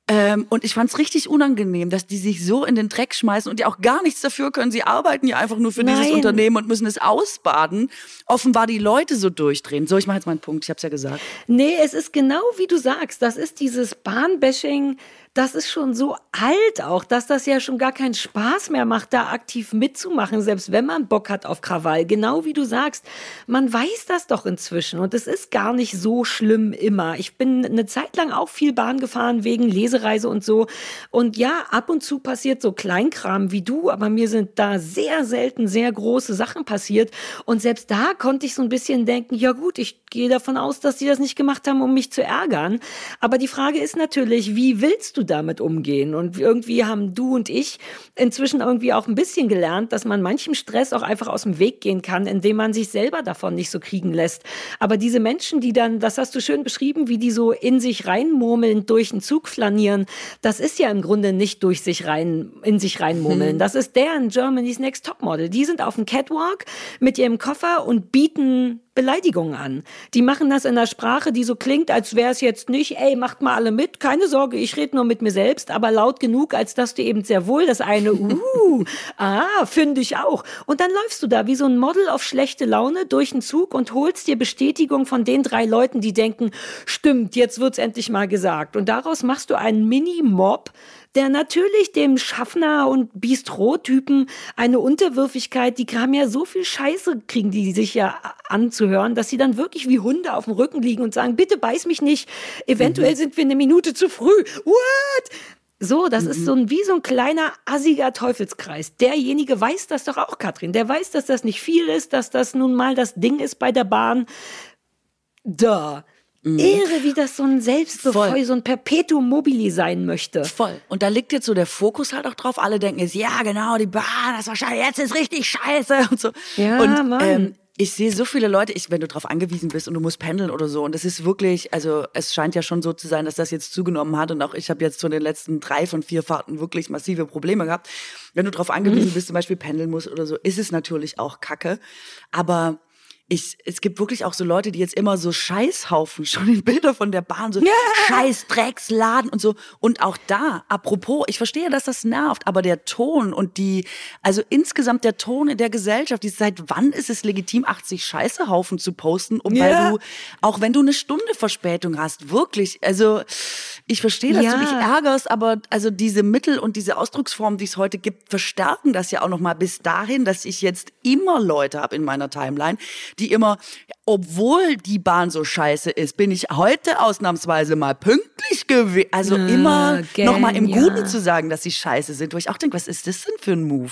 Ähm, und ich fand es richtig unangenehm, dass die sich so in den Dreck schmeißen und die auch gar nichts dafür können. Sie arbeiten ja einfach nur für Nein. dieses Unternehmen und müssen es ausbaden. Offenbar die Leute so durchdrehen. So, ich mache jetzt meinen Punkt, ich habe es ja gesagt. Nee, es ist genau wie du sagst. Das ist dieses Bahnbashing das ist schon so alt auch, dass das ja schon gar keinen Spaß mehr macht, da aktiv mitzumachen, selbst wenn man Bock hat auf Krawall. Genau wie du sagst, man weiß das doch inzwischen und es ist gar nicht so schlimm immer. Ich bin eine Zeit lang auch viel Bahn gefahren wegen Lesereise und so. Und ja, ab und zu passiert so Kleinkram wie du, aber mir sind da sehr selten sehr große Sachen passiert. Und selbst da konnte ich so ein bisschen denken, ja gut, ich gehe davon aus, dass sie das nicht gemacht haben, um mich zu ärgern. Aber die Frage ist natürlich, wie willst du damit umgehen? Und irgendwie haben du und ich inzwischen irgendwie auch ein bisschen gelernt, dass man manchem Stress auch einfach aus dem Weg gehen kann, indem man sich selber davon nicht so kriegen lässt. Aber diese Menschen, die dann, das hast du schön beschrieben, wie die so in sich reinmurmeln, durch den Zug flanieren, das ist ja im Grunde nicht durch sich rein, in sich reinmurmeln. Hm. Das ist deren Germany's Next Topmodel. Die sind auf dem Catwalk mit ihrem Koffer und bieten Beleidigungen an. Die machen das in einer Sprache, die so klingt, als wäre es jetzt nicht, ey, macht mal alle mit, keine Sorge, ich rede nur mit mir selbst, aber laut genug, als dass du eben sehr wohl das eine, uh, ah, finde ich auch. Und dann läufst du da wie so ein Model auf schlechte Laune durch den Zug und holst dir Bestätigung von den drei Leuten, die denken, stimmt, jetzt wird's endlich mal gesagt. Und daraus machst du einen Mini-Mob, der natürlich dem Schaffner- und Bistro-Typen eine Unterwürfigkeit, die haben ja so viel Scheiße, kriegen die sich ja anzuhören, dass sie dann wirklich wie Hunde auf dem Rücken liegen und sagen, bitte beiß mich nicht, eventuell mhm. sind wir eine Minute zu früh. What? So, das mhm. ist so ein, wie so ein kleiner assiger Teufelskreis. Derjenige weiß das doch auch, Katrin. Der weiß, dass das nicht viel ist, dass das nun mal das Ding ist bei der Bahn. Da. Mhm. Irre, wie das so ein Selbstbefeu, so ein Perpetuum mobili sein möchte. Voll. Und da liegt jetzt so der Fokus halt auch drauf. Alle denken jetzt, ja, genau, die Bahn, das war scheiße, jetzt ist richtig scheiße und so. Ja, und, Mann. Ähm, ich sehe so viele Leute, ich, wenn du darauf angewiesen bist und du musst pendeln oder so, und es ist wirklich, also es scheint ja schon so zu sein, dass das jetzt zugenommen hat und auch ich habe jetzt zu den letzten drei von vier Fahrten wirklich massive Probleme gehabt. Wenn du darauf angewiesen mhm. bist, zum Beispiel pendeln musst oder so, ist es natürlich auch Kacke. Aber ich, es gibt wirklich auch so Leute, die jetzt immer so Scheißhaufen schon in Bilder von der Bahn, so ja. Scheiß Drecksladen und so. Und auch da, apropos, ich verstehe, dass das nervt, aber der Ton und die, also insgesamt der Ton in der Gesellschaft, die, seit wann ist es legitim, 80 Scheißehaufen zu posten, um, ja. weil du, auch wenn du eine Stunde Verspätung hast, wirklich, also ich verstehe, dass ja. du dich ärgerst, aber also diese Mittel und diese Ausdrucksformen, die es heute gibt, verstärken das ja auch nochmal bis dahin, dass ich jetzt immer Leute habe in meiner Timeline, die immer, obwohl die Bahn so scheiße ist, bin ich heute ausnahmsweise mal pünktlich gewesen. Also ja, immer noch mal im Guten zu sagen, dass sie scheiße sind, wo ich auch denke, was ist das denn für ein Move?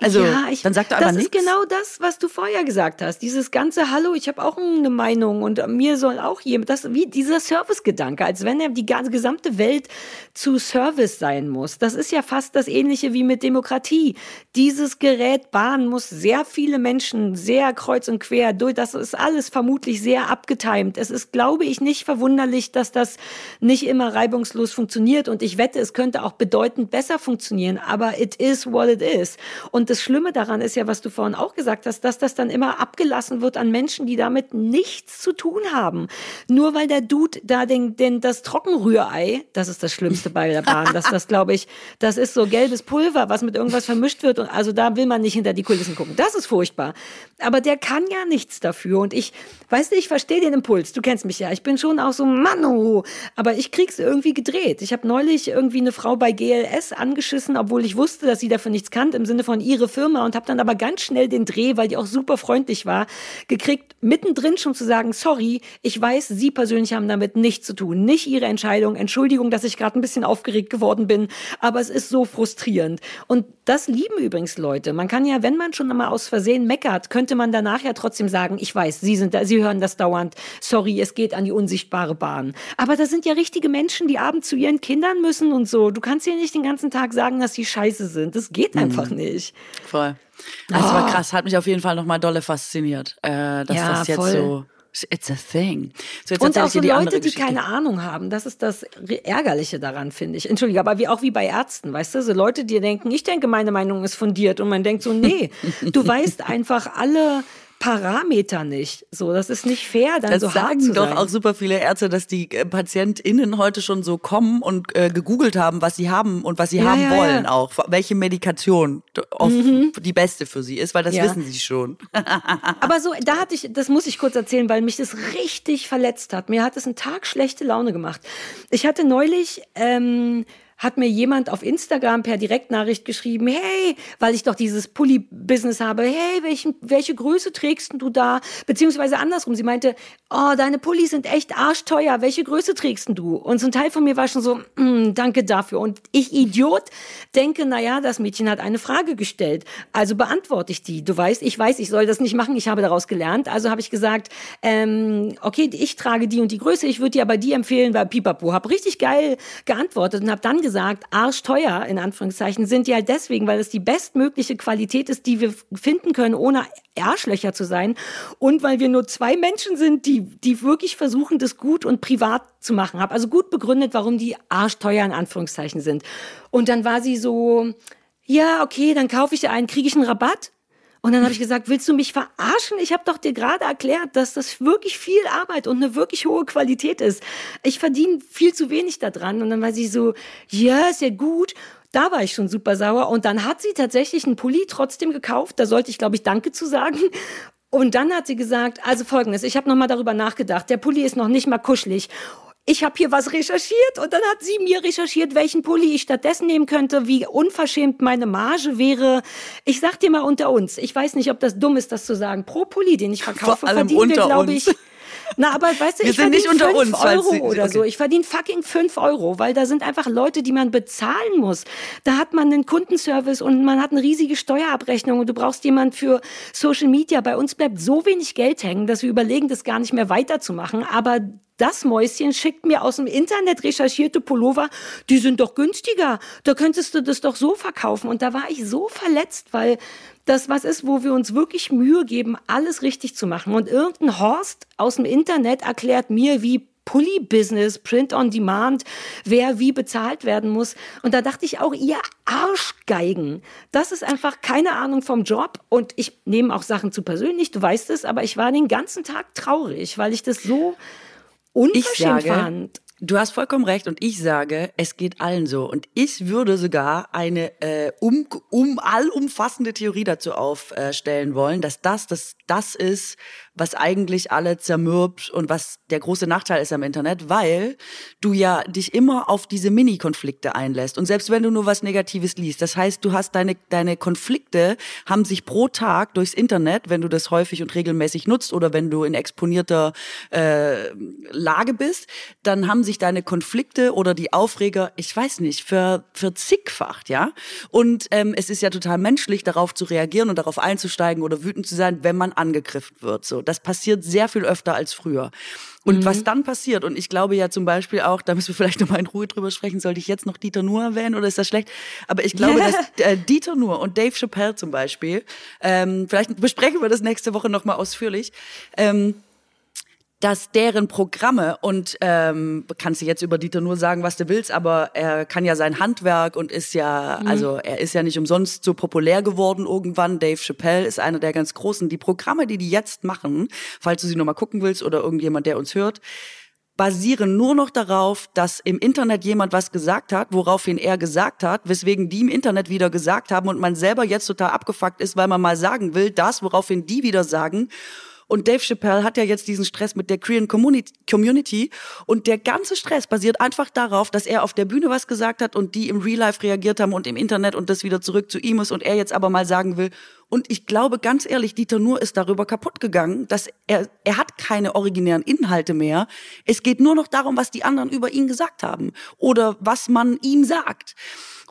Also, ja, ich, dann sagt er aber Das nichts. ist genau das, was du vorher gesagt hast. Dieses ganze Hallo, ich habe auch eine Meinung und mir soll auch jemand, das wie dieser Service-Gedanke, als wenn er die ganze gesamte Welt zu Service sein muss. Das ist ja fast das Ähnliche wie mit Demokratie. Dieses Gerät Bahn muss sehr viele Menschen sehr kreuz und quer durch. Das ist alles vermutlich sehr abgetimt. Es ist, glaube ich, nicht verwunderlich, dass das nicht immer reibungslos funktioniert. Und ich wette, es könnte auch bedeutend besser funktionieren. Aber it is what it is. Und und das Schlimme daran ist ja, was du vorhin auch gesagt hast, dass das dann immer abgelassen wird an Menschen, die damit nichts zu tun haben. Nur weil der Dude da den, den, das Trockenrührei, das ist das Schlimmste bei der Bahn, dass das, glaube ich, das ist so gelbes Pulver, was mit irgendwas vermischt wird. Und also da will man nicht hinter die Kulissen gucken. Das ist furchtbar. Aber der kann ja nichts dafür. Und ich, weißt du, ich verstehe den Impuls. Du kennst mich ja. Ich bin schon auch so, Mann, oh. Aber ich krieg's irgendwie gedreht. Ich habe neulich irgendwie eine Frau bei GLS angeschissen, obwohl ich wusste, dass sie dafür nichts kannte, im Sinne von ihr ihre Firma und habe dann aber ganz schnell den Dreh, weil die auch super freundlich war, gekriegt, mittendrin schon zu sagen, sorry, ich weiß, Sie persönlich haben damit nichts zu tun, nicht Ihre Entscheidung. Entschuldigung, dass ich gerade ein bisschen aufgeregt geworden bin, aber es ist so frustrierend. Und das lieben übrigens Leute. Man kann ja, wenn man schon einmal aus Versehen meckert, könnte man danach ja trotzdem sagen, ich weiß, Sie sind da, Sie hören das dauernd. Sorry, es geht an die unsichtbare Bahn. Aber das sind ja richtige Menschen, die abends zu ihren Kindern müssen und so. Du kannst ja nicht den ganzen Tag sagen, dass sie scheiße sind. Das geht mhm. einfach nicht. Voll. Also oh. war krass, hat mich auf jeden Fall nochmal dolle fasziniert, äh, dass ja, das jetzt voll. so It's a thing. So, und auch so die Leute, die keine Ahnung haben. Das ist das Ärgerliche daran, finde ich. Entschuldige, aber wie auch wie bei Ärzten, weißt du, so Leute, die denken, ich denke, meine Meinung ist fundiert und man denkt so, nee, du weißt einfach alle Parameter nicht. So, das ist nicht fair, dann das so sagen hart zu doch sein. auch super viele Ärzte, dass die äh, PatientInnen heute schon so kommen und äh, gegoogelt haben, was sie haben und was sie Ja, haben ja, wollen ja. auch. Welche Medikation oft die beste für sie ist, weil das wissen sie schon. Aber so, da hatte ich, das muss ich kurz erzählen, weil mich das richtig verletzt hat. Mir hat es einen Tag schlechte Laune gemacht. Ich hatte neulich, ähm, hat mir jemand auf Instagram per Direktnachricht geschrieben, hey, weil ich doch dieses Pulli-Business habe, hey, welchen, welche Größe trägst du da? Beziehungsweise andersrum, sie meinte, oh, deine Pullis sind echt arschteuer, welche Größe trägst du? Und so ein Teil von mir war schon so, mm, danke dafür. Und ich, Idiot, denke, na ja, das Mädchen hat eine Frage gestellt, also beantworte ich die. Du weißt, ich weiß, ich soll das nicht machen, ich habe daraus gelernt, also habe ich gesagt, ähm, okay, ich trage die und die Größe, ich würde dir aber die empfehlen, weil Pipapo, habe richtig geil geantwortet und habe dann gesagt, arschteuer, in Anführungszeichen, sind die halt deswegen, weil es die bestmögliche Qualität ist, die wir finden können, ohne Arschlöcher zu sein und weil wir nur zwei Menschen sind, die, die wirklich versuchen, das gut und privat zu machen. Habe also gut begründet, warum die arschteuer in Anführungszeichen sind. Und dann war sie so, ja, okay, dann kaufe ich dir einen, kriege ich einen Rabatt? Und dann habe ich gesagt, willst du mich verarschen? Ich habe doch dir gerade erklärt, dass das wirklich viel Arbeit und eine wirklich hohe Qualität ist. Ich verdiene viel zu wenig daran. Und dann war sie so, ja, ist ja gut. Da war ich schon super sauer. Und dann hat sie tatsächlich einen Pulli trotzdem gekauft. Da sollte ich, glaube ich, Danke zu sagen. Und dann hat sie gesagt, also folgendes, ich habe nochmal darüber nachgedacht. Der Pulli ist noch nicht mal kuschelig. Ich habe hier was recherchiert und dann hat sie mir recherchiert, welchen Pulli ich stattdessen nehmen könnte, wie unverschämt meine Marge wäre. Ich sag dir mal unter uns, ich weiß nicht, ob das dumm ist, das zu sagen. Pro Pulli, den ich verkaufe, verdienen wir, glaube ich. Na, aber weißt du, Wir ich nicht verdiene unter fünf uns, falls Euro Sie- oder so. okay. Ich verdiene fucking fünf Euro, weil da sind einfach Leute, die man bezahlen muss. Da hat man einen Kundenservice und man hat eine riesige Steuerabrechnung und du brauchst jemand für Social Media. Bei uns bleibt so wenig Geld hängen, dass wir überlegen, das gar nicht mehr weiterzumachen. Aber das Mäuschen schickt mir aus dem Internet recherchierte Pullover, die sind doch günstiger. Da könntest du das doch so verkaufen. Und da war ich so verletzt, weil das was ist, wo wir uns wirklich Mühe geben, alles richtig zu machen. Und irgendein Horst aus dem Internet erklärt mir, wie Pulli-Business, Print on Demand, wer wie bezahlt werden muss. Und da dachte ich auch, ihr Arschgeigen, das ist einfach keine Ahnung vom Job. Und ich nehme auch Sachen zu persönlich, du weißt es, aber ich war den ganzen Tag traurig, weil ich das so Ich unverschämt sage, fand. du hast vollkommen recht und ich sage, es geht allen so. Und ich würde sogar eine äh, um, um allumfassende Theorie dazu aufstellen wollen, dass das, das das ist, was eigentlich alle zermürbt und was der große Nachteil ist am Internet, weil du ja dich immer auf diese Mini-Konflikte einlässt. Und selbst wenn du nur was Negatives liest, das heißt, du hast deine, deine Konflikte haben sich pro Tag durchs Internet, wenn du das häufig und regelmäßig nutzt oder wenn du in exponierter äh, Lage bist, dann haben sich deine Konflikte oder die Aufreger, ich weiß nicht, ver, verzigfacht, ja. Und ähm, es ist ja total menschlich, darauf zu reagieren und darauf einzusteigen oder wütend zu sein, wenn man angegriffen wird. So, das passiert sehr viel öfter als früher. Und was dann passiert, und ich glaube ja zum Beispiel auch, da müssen wir vielleicht nochmal in Ruhe drüber sprechen, sollte ich jetzt noch Dieter Nuhr erwähnen oder ist das schlecht? Aber ich glaube, dass äh, Dieter Nuhr und Dave Chappelle zum Beispiel, ähm, vielleicht besprechen wir das nächste Woche nochmal ausführlich, ähm, dass deren Programme und ähm, kannst du jetzt über Dieter nur sagen, was du willst, aber er kann ja sein Handwerk und ist ja, also er ist ja nicht umsonst so populär geworden irgendwann. Dave Chappelle ist einer der ganz großen. Die Programme, die die jetzt machen, falls du sie nochmal gucken willst oder irgendjemand, der uns hört, basieren nur noch darauf, dass im Internet jemand was gesagt hat, woraufhin er gesagt hat, weswegen die im Internet wieder gesagt haben und man selber jetzt total abgefuckt ist, weil man mal sagen will, das, woraufhin die wieder sagen. Und Dave Chappelle hat ja jetzt diesen Stress mit der Korean Communi- Community und der ganze Stress basiert einfach darauf, dass er auf der Bühne was gesagt hat und die im Real Life reagiert haben und im Internet und das wieder zurück zu ihm ist und er jetzt aber mal sagen will. Und ich glaube ganz ehrlich, Dieter Nuhr ist darüber kaputt gegangen, dass er, er hat keine originären Inhalte mehr. Es geht nur noch darum, was die anderen über ihn gesagt haben oder was man ihm sagt.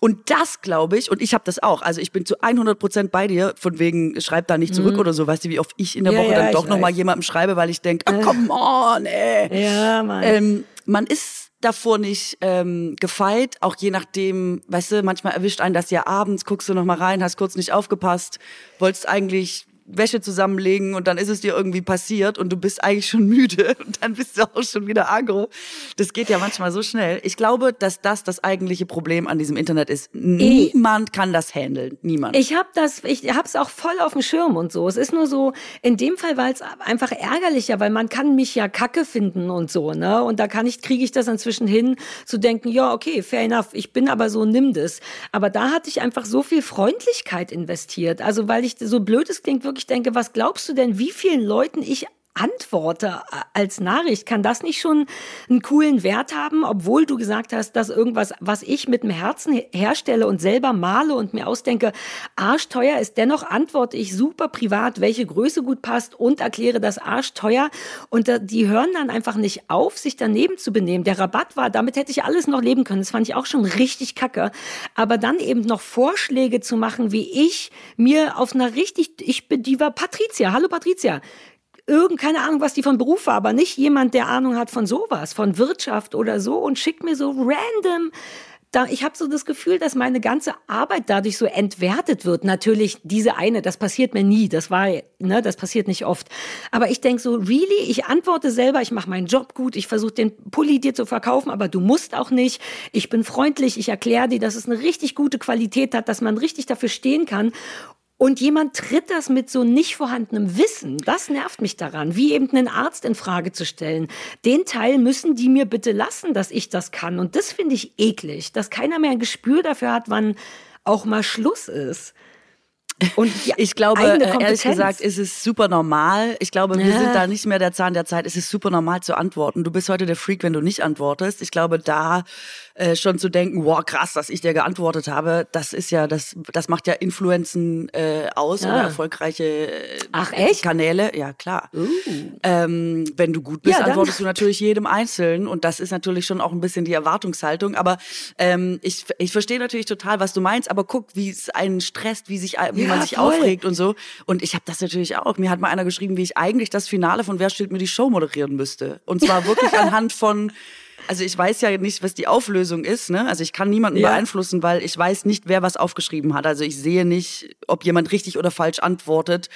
Und das glaube ich, und ich habe das auch, also ich bin zu 100 Prozent bei dir, von wegen, schreib da nicht zurück oder so, weißt du, wie oft ich in der Mhm. Ja, Woche ja, dann doch nochmal jemandem schreibe, weil ich denke, ah, come on, ey. Ja, Mann. Ähm, man ist davor nicht ähm, gefeit, auch je nachdem, weißt du, manchmal erwischt einen das ja abends, guckst du noch mal rein, hast kurz nicht aufgepasst, wolltest eigentlich Wäsche zusammenlegen und dann ist es dir irgendwie passiert und du bist eigentlich schon müde und dann bist du auch schon wieder agro. Das geht ja manchmal so schnell. Ich glaube, dass das das eigentliche Problem an diesem Internet ist. Niemand kann das handeln. Niemand. Ich habe das, ich habe es auch voll auf dem Schirm und so. Es ist nur so, in dem Fall war es einfach ärgerlicher, weil man kann mich ja kacke finden und so, ne? Und da kann ich, kriege ich das inzwischen hin, zu denken, ja, okay, fair enough, ich bin aber so, nimm das. Aber da hatte ich einfach so viel Freundlichkeit investiert. Also, weil ich so blöd es klingt, wirklich denke, was glaubst du denn, wie vielen Leuten ich antworte als Nachricht, kann das nicht schon einen coolen Wert haben, obwohl du gesagt hast, dass irgendwas, was ich mit dem Herzen herstelle und selber male und mir ausdenke, arschteuer ist, dennoch antworte ich super privat, welche Größe gut passt und erkläre das arschteuer. Und die hören dann einfach nicht auf, sich daneben zu benehmen. Der Rabatt war, damit hätte ich alles noch leben können, das fand ich auch schon richtig kacke, aber dann eben noch Vorschläge zu machen, wie ich mir auf einer richtig, ich bin, die war Patricia, hallo Patricia, irgend, keine Ahnung, was die von Beruf war, aber nicht jemand, der Ahnung hat von sowas, von Wirtschaft oder so und schickt mir so random ich habe so das Gefühl, dass meine ganze Arbeit dadurch so entwertet wird. Natürlich diese eine, das passiert mir nie, das war, ne, das passiert nicht oft. Aber ich denk so, really, ich antworte selber, ich mache meinen Job gut, ich versuche den Pulli dir zu verkaufen, aber du musst auch nicht. Ich bin freundlich, ich erkläre dir, dass es eine richtig gute Qualität hat, dass man richtig dafür stehen kann. Und jemand tritt das mit so nicht vorhandenem Wissen. Das nervt mich daran, wie eben einen Arzt in Frage zu stellen. Den Teil müssen die mir bitte lassen, dass ich das kann. Und das finde ich eklig, dass keiner mehr ein Gespür dafür hat, wann auch mal Schluss ist. Und ich glaube, äh, ehrlich gesagt, ist es super normal. Ich glaube, wir ja. sind da nicht mehr der Zahn der Zeit. Es ist super normal zu antworten. Du bist heute der Freak, wenn du nicht antwortest. Ich glaube, da äh, schon zu denken, wow, krass, dass ich dir geantwortet habe, das ist ja, das, das macht ja Influenzen äh, aus ja. oder erfolgreiche äh, Ach, echt? Kanäle. Ja, klar. Uh. Ähm, wenn du gut bist, ja, antwortest du natürlich jedem Einzelnen und das ist natürlich schon auch ein bisschen die Erwartungshaltung. Aber ähm, ich, ich verstehe natürlich total, was du meinst, aber guck, wie es einen stresst, wie sich, wie ja, man sich voll. aufregt und so. Und ich habe das natürlich auch. Mir hat mal einer geschrieben, wie ich eigentlich das Finale von Wer steht mir die Show moderieren müsste. Und zwar wirklich anhand von also ich weiß ja nicht, was die Auflösung ist. Ne? Also ich kann niemanden ja. beeinflussen, weil ich weiß nicht, wer was aufgeschrieben hat. Also ich sehe nicht, ob jemand richtig oder falsch antwortet.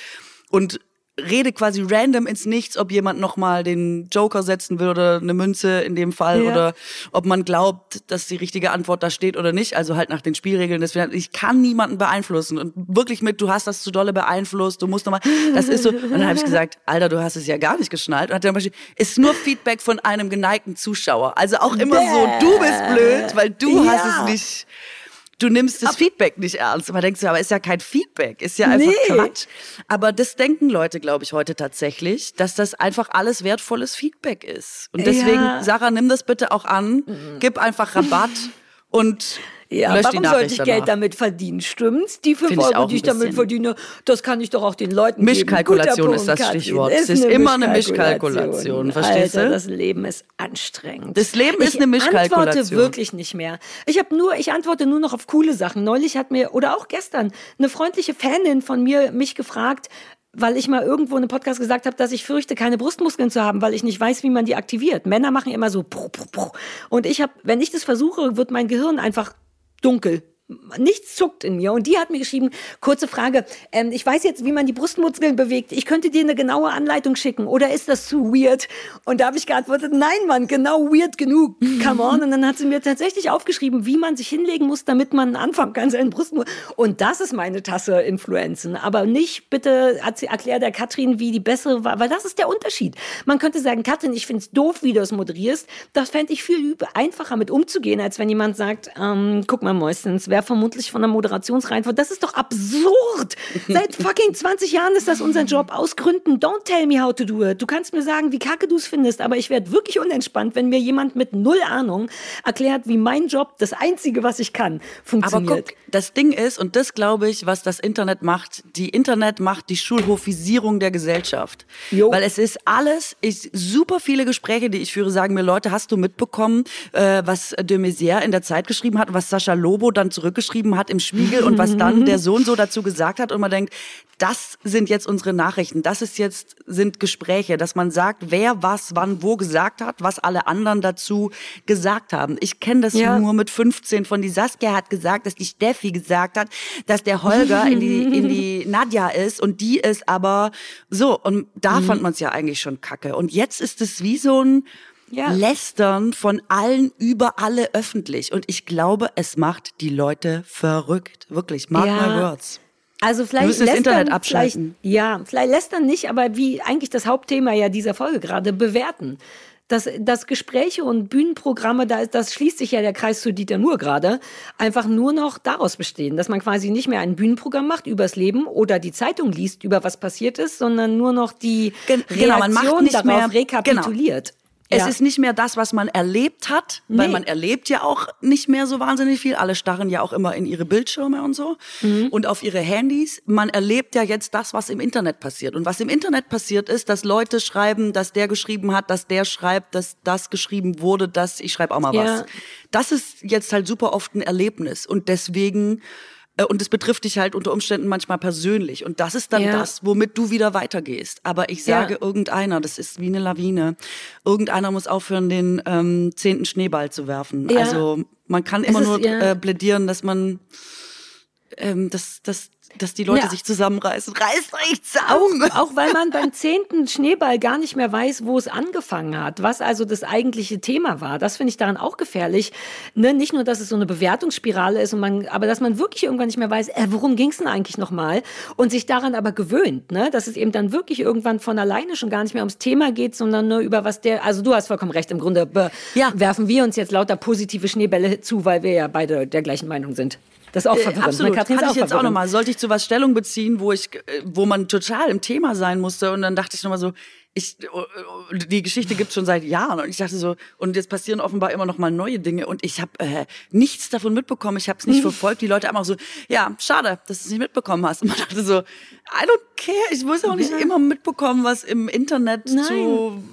Und rede quasi random ins Nichts, ob jemand nochmal den Joker setzen will oder eine Münze in dem Fall ja. oder ob man glaubt, dass die richtige Antwort da steht oder nicht. Also halt nach den Spielregeln. Deswegen, ich kann niemanden beeinflussen und wirklich mit, du hast das zu dolle beeinflusst, du musst nochmal, das ist so. Und dann habe ich gesagt, Alter, du hast es ja gar nicht geschnallt. Und hat er Beispiel, ist nur Feedback von einem geneigten Zuschauer. Also auch immer so, du bist blöd, weil du ja. hast es nicht du nimmst das aber, Feedback nicht ernst. Man denkt so, aber ist ja kein Feedback, ist ja einfach nee. Quatsch. Aber das denken Leute, glaube ich, heute tatsächlich, dass das einfach alles wertvolles Feedback ist. Und deswegen, ja. Sarah, nimm das bitte auch an, mhm. gib einfach Rabatt und ja, Lösch warum sollte ich Geld damit verdienen? Stimmt's? Die fünf Euro, die ich damit verdiene, das kann ich doch auch den Leuten Mischkalkulation ist das Stichwort. Es ist, ist immer eine Mischkalkulation, verstehst Alter, du? das Leben ist anstrengend. Das Leben ist eine Mischkalkulation. Ich antworte wirklich nicht mehr. Ich habe nur, ich antworte nur noch auf coole Sachen. Neulich hat mir, oder auch gestern, eine freundliche Fanin von mir mich gefragt, weil ich mal irgendwo in einem Podcast gesagt habe, dass ich fürchte, keine Brustmuskeln zu haben, weil ich nicht weiß, wie man die aktiviert. Männer machen immer so und ich habe, wenn ich das versuche, wird mein Gehirn einfach dunkel nichts zuckt in mir. Und die hat mir geschrieben, kurze Frage, ähm, ich weiß jetzt, wie man die Brustmuskeln bewegt. Ich könnte dir eine genaue Anleitung schicken. Oder ist das zu weird? Und da habe ich geantwortet, nein, Mann, genau weird genug. Come on. Und dann hat sie mir tatsächlich aufgeschrieben, wie man sich hinlegen muss, damit man anfangen kann, seinen Brustmuskeln. Und das ist meine Tasse Influenzen. Aber nicht bitte erklär der Katrin, wie die bessere war, weil das ist der Unterschied. Man könnte sagen, Katrin, ich find's doof, wie du es moderierst. Das fände ich viel einfacher mit umzugehen, als wenn jemand sagt, ähm, guck mal, Mäustens, wäre vermutlich von der Moderationsreihenfolge. Das ist doch absurd. Seit fucking 20 Jahren ist das unser Job. Aus Gründen. Don't tell me how to do it. Du kannst mir sagen, wie kacke du es findest, aber ich werde wirklich unentspannt, wenn mir jemand mit null Ahnung erklärt, wie mein Job, das Einzige, was ich kann, funktioniert. Aber guck, das Ding ist, und das glaube ich, was das Internet macht, die Internet macht die Schulhofisierung der Gesellschaft. Jo. Weil es ist alles, ich, super viele Gespräche, die ich führe, sagen mir Leute, hast du mitbekommen, äh, was de Maizière in der Zeit geschrieben hat, was Sascha Lobo dann zurück zurückgeschrieben hat im Spiegel und was dann der Sohn so dazu gesagt hat und man denkt, das sind jetzt unsere Nachrichten, das ist jetzt, sind Gespräche, dass man sagt, wer was wann wo gesagt hat, was alle anderen dazu gesagt haben. Ich kenne das ja. nur mit 15 von die Saskia hat gesagt, dass die Steffi gesagt hat, dass der Holger in die, in die Nadja ist und die ist aber so. Und da mhm. fand man es ja eigentlich schon kacke. Und jetzt ist es wie so ein, ja. Lästern von allen über alle öffentlich. Und ich glaube, es macht die Leute verrückt. Wirklich, mark ja. my words. Also vielleicht das Internet abschalten. Ja, vielleicht lästern nicht, aber wie eigentlich das Hauptthema ja dieser Folge gerade bewerten. Das, das Gespräche und Bühnenprogramme, da ist, das schließt sich ja der Kreis zu Dieter nur gerade, einfach nur noch daraus bestehen, dass man quasi nicht mehr ein Bühnenprogramm macht übers Leben oder die Zeitung liest über was passiert ist, sondern nur noch die Gen Reaktion genau, man macht nicht darauf mehr, rekapituliert. Genau. Es ja. ist nicht mehr das, was man erlebt hat, nee. weil man erlebt ja auch nicht mehr so wahnsinnig viel. Alle starren ja auch immer in ihre Bildschirme und so mhm. und auf ihre Handys. Man erlebt ja jetzt das, was im Internet passiert. Und was im Internet passiert ist, dass Leute schreiben, dass der geschrieben hat, dass der schreibt, dass das geschrieben wurde, dass ich schreibe auch mal ja. was. Das ist jetzt halt super oft ein Erlebnis und deswegen und es betrifft dich halt unter Umständen manchmal persönlich. Und das ist dann ja. das, womit du wieder weitergehst. Aber ich sage ja. irgendeiner, das ist wie eine Lawine, irgendeiner muss aufhören, den ähm, zehnten Schneeball zu werfen. Ja. Also man kann immer ist, nur äh, plädieren, dass man ähm, dass, dass dass die Leute ja. sich zusammenreißen. Reißt euch zusammen! Auch, auch weil man beim zehnten Schneeball gar nicht mehr weiß, wo es angefangen hat, was also das eigentliche Thema war. Das finde ich daran auch gefährlich. Ne? Nicht nur, dass es so eine Bewertungsspirale ist, und man, aber dass man wirklich irgendwann nicht mehr weiß, äh, worum ging es denn eigentlich nochmal? Und sich daran aber gewöhnt, ne? dass es eben dann wirklich irgendwann von alleine schon gar nicht mehr ums Thema geht, sondern nur über was der, also du hast vollkommen recht, im Grunde ja. werfen wir uns jetzt lauter positive Schneebälle zu, weil wir ja beide der gleichen Meinung sind. Das ist auch äh, verwirrend. Äh, absolut. Hatte ich jetzt auch nochmal. Sollte ich zu was Stellung beziehen, wo ich, äh, wo man total im Thema sein musste und dann dachte ich nochmal so, ich, oh, oh, die Geschichte gibt's schon seit Jahren und ich dachte so, und jetzt passieren offenbar immer noch mal neue Dinge und ich habe äh, nichts davon mitbekommen, ich habe es nicht verfolgt. Die Leute haben auch so, ja, schade, dass du es nicht mitbekommen hast. Und man dachte so, I don't care, ich muss auch nicht ja. immer mitbekommen, was im Internet Nein. zu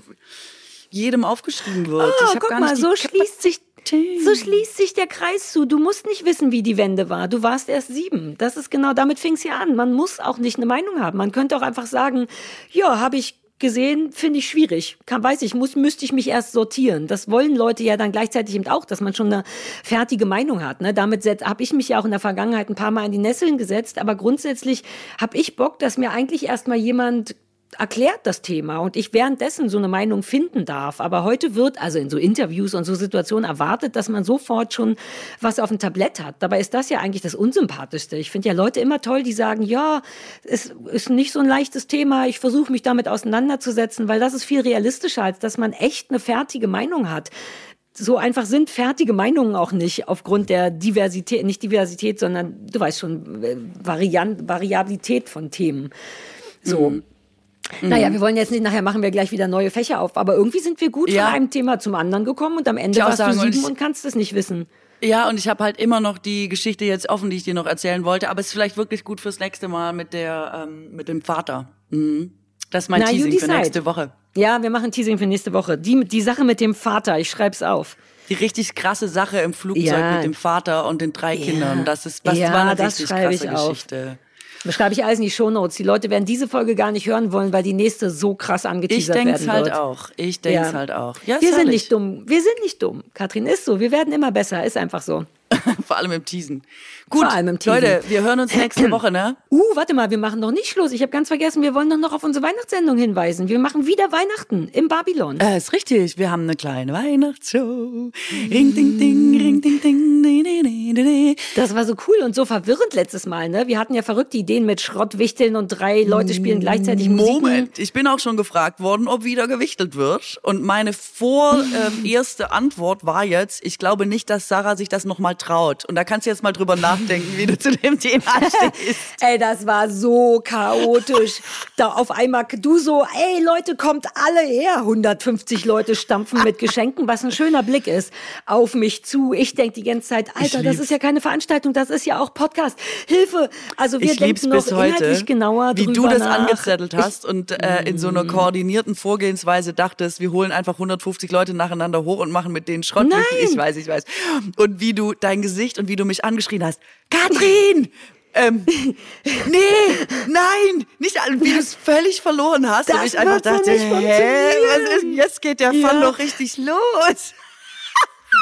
jedem aufgeschrieben wird. Oh, guck mal, so schließt sich so schließt sich der Kreis zu. Du musst nicht wissen, wie die Wende war. Du warst erst sieben. Das ist genau, damit fing es ja an. Man muss auch nicht eine Meinung haben. Man könnte auch einfach sagen, ja, habe ich gesehen, finde ich schwierig. Kann, weiß ich, muss, müsste ich mich erst sortieren. Das wollen Leute ja dann gleichzeitig eben auch, dass man schon eine fertige Meinung hat. Ne? Damit habe ich mich ja auch in der Vergangenheit ein paar Mal in die Nesseln gesetzt, aber grundsätzlich habe ich Bock, dass mir eigentlich erstmal jemand erklärt das Thema und ich währenddessen so eine Meinung finden darf. Aber heute wird also in so Interviews und so Situationen erwartet, dass man sofort schon was auf dem Tablett hat. Dabei ist das ja eigentlich das Unsympathischste. Ich finde ja Leute immer toll, die sagen, ja, es ist nicht so ein leichtes Thema, ich versuche mich damit auseinanderzusetzen, weil das ist viel realistischer, als dass man echt eine fertige Meinung hat so einfach sind fertige Meinungen auch nicht aufgrund der Diversität, nicht Diversität, sondern du weißt schon, äh, Variant, Variabilität von Themen. So. Mhm. Mhm. Naja, wir wollen jetzt nicht, nachher machen wir gleich wieder neue Fächer auf, aber irgendwie sind wir gut ja. von einem Thema zum anderen gekommen und am Ende warst sagen, du sieben und, und kannst es nicht wissen. Ja, und ich habe halt immer noch die Geschichte jetzt offen, die ich dir noch erzählen wollte, aber es ist vielleicht wirklich gut fürs nächste Mal mit der ähm, mit dem Vater. Mhm. Das ist mein Na, Teasing für nächste Woche. Ja, wir machen Teasing für nächste Woche. Die, die Sache mit dem Vater, ich schreib's auf. Die richtig krasse Sache im Flugzeug ja. mit dem Vater und den drei ja. Kindern. Das ist was ja, war eine richtig krasse Geschichte. Auf. Schreibe ich alles in die Shownotes. Die Leute werden diese Folge gar nicht hören wollen, weil die nächste so krass angeteasert werden wird. Ich denke halt auch. Ich denke es ja. halt auch. Ja, wir sind nicht dumm. Wir sind nicht dumm. Katrin ist so. Wir werden immer besser. Ist einfach so. Vor allem im Teasen. Gut, Vor allem im Teasen. Leute, wir hören uns nächste Woche, ne? Uh, warte mal, wir machen noch nicht Schluss. Ich habe ganz vergessen, wir wollen doch noch auf unsere Weihnachtssendung hinweisen. Wir machen wieder Weihnachten im Babylon. Äh, ist richtig. Wir haben eine kleine Weihnachtsshow. Ring, ding, ding, ring, ding, ding, ding, ding, Das war so cool und so verwirrend letztes Mal, ne? Wir hatten ja verrückte Ideen mit Schrottwichteln und drei Leute spielen gleichzeitig Musik. Moment, ich bin auch schon gefragt worden, ob wieder gewichtelt wird. Und meine vorerste ähm, Antwort war jetzt, ich glaube nicht, dass Sarah sich das nochmal traut. Und da kannst du jetzt mal drüber nachdenken, wie du zu dem Thema stehst. ey, das war so chaotisch. Da auf einmal du so, ey Leute, kommt alle her. 150 Leute stampfen mit Geschenken, was ein schöner Blick ist, auf mich zu. Ich denke die ganze Zeit, Alter, das ist ja keine Veranstaltung, das ist ja auch Podcast. Hilfe! Also wir ich denken noch bis heute, inhaltlich genauer wie du das nach. angezettelt hast und äh, in so einer koordinierten Vorgehensweise dachtest, wir holen einfach 150 Leute nacheinander hoch und machen mit denen Schrott. Nein. Ich weiß, ich weiß. Und wie du dein Gesicht und wie du mich angeschrien hast, Katrin! Ähm, nee, nein, nicht alle, wie du es völlig verloren hast. Das und ich einfach dachte, funktionieren. was ist, jetzt geht der Ja. Fun doch richtig los.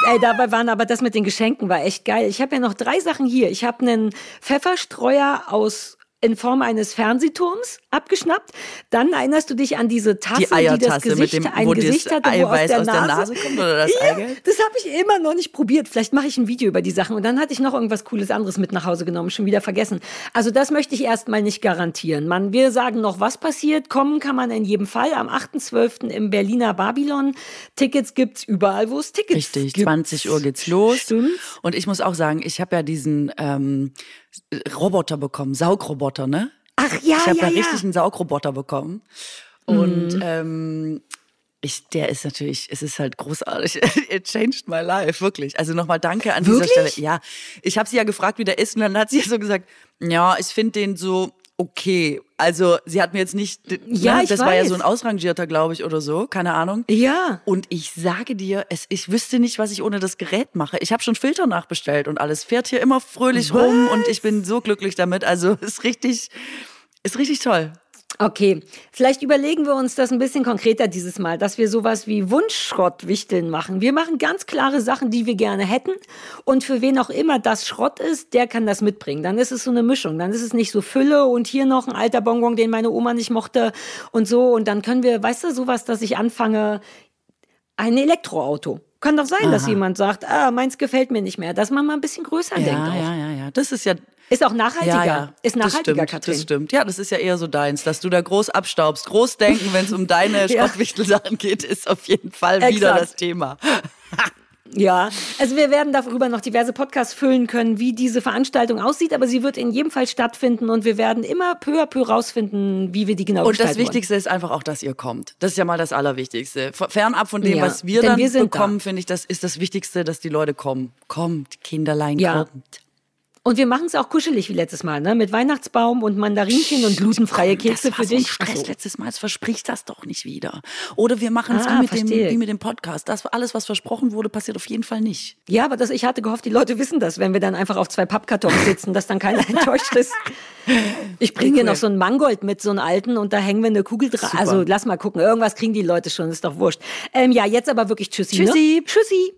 Ey, dabei waren aber das mit den Geschenken war echt geil. Ich habe ja noch drei Sachen hier. Ich habe einen Pfefferstreuer aus in Form eines Fernsehturms abgeschnappt. Dann erinnerst du dich an diese Tasse, Die das Eiertasse mit Gesicht, dem, ein wo Gesicht hatte, wo Eiweiß aus der Nase, kommt oder das ja, Eigelb? das habe ich immer noch nicht probiert. Vielleicht mache ich ein Video über die Sachen. Und dann hatte ich noch irgendwas Cooles anderes mit nach Hause genommen, schon wieder vergessen. Also das möchte ich erstmal nicht garantieren. Man, wir sagen noch, was passiert. Kommen kann man in jedem Fall am 8.12. im Berliner Babylon. Tickets gibt's überall, wo es Tickets Richtig, gibt. 20 Uhr geht's los. Stimmt. Und ich muss auch sagen, ich habe ja diesen ähm, Roboter bekommen, Saugroboter, ne? Ach ja, ich habe ja, ja ja. richtig einen Saugroboter bekommen. Und ähm, ich, der ist natürlich, es ist halt großartig. It changed my life, wirklich. Also nochmal danke an Wirklich? dieser Stelle. Ja, ich habe sie ja gefragt, wie der ist, und dann hat sie so gesagt, ja, ich finde den so okay. Also sie hat mir jetzt nicht, Ja, ne, ich das war ja weiß. so ein ausrangierter, glaube ich, oder so, keine Ahnung. Ja. Und ich sage dir, es, ich wüsste nicht, was ich ohne das Gerät mache. Ich habe schon Filter nachbestellt und alles fährt hier immer fröhlich rum und ich bin so glücklich damit. Also ist richtig, ist richtig toll. Okay, vielleicht überlegen wir uns das ein bisschen konkreter dieses Mal, dass wir sowas wie Wunschschrottwichteln machen. Wir machen ganz klare Sachen, die wir gerne hätten. Und für wen auch immer das Schrott ist, der kann das mitbringen. Dann ist es so eine Mischung. Dann ist es nicht so Fülle und hier noch ein alter Bonbon, den meine Oma nicht mochte und so. Und dann können wir, weißt du, sowas, dass ich anfange, ein Elektroauto. Kann doch sein, dass Aha. jemand sagt, ah, meins gefällt mir nicht mehr. Dass man mal ein bisschen größer denkt Ja, auch. ja, ja, ja. Das ist ja. Ist auch nachhaltiger. Ja, ja. Ist nachhaltiger, das stimmt, Katrin. Das stimmt. Ja, das ist ja eher so deins, dass du da groß abstaubst. Groß denken, wenn es um deine Ja. Schrottwichtelsachen geht, ist auf jeden Fall wieder das Thema. Ja, also wir werden darüber noch diverse Podcasts füllen können, wie diese Veranstaltung aussieht, aber sie wird in jedem Fall stattfinden und wir werden immer peu à peu rausfinden, wie wir die genau Und das gestalten wollen. Wichtigste ist einfach auch, dass ihr kommt. Das ist ja mal das Allerwichtigste. Fernab von dem, Ja, was wir dann wir bekommen, da. finde ich, das ist das Wichtigste, dass die Leute kommen. Kommt, Kinderlein, Ja. kommt. Und wir machen es auch kuschelig wie letztes Mal, ne? Mit Weihnachtsbaum und Mandarinchen und glutenfreie Kekse das war für so dich. Stress so. letztes Mal. Jetzt verspricht das doch nicht wieder. Oder wir machen es Ah, wie, mit dem, wie mit dem Podcast. Das alles, was versprochen wurde, passiert auf jeden Fall nicht. Ja, aber das, ich hatte gehofft, die Leute wissen das, wenn wir dann einfach auf zwei Pappkartons sitzen, dass dann keiner enttäuscht ist. Ich bringe Cool. noch so einen Mangold mit, so einen alten, und da hängen wir eine Kugel dran. Also lass mal gucken, irgendwas kriegen die Leute schon, ist doch wurscht. Ähm, ja, jetzt aber wirklich Tschüssi. Tschüssi. Ne? Tschüssi.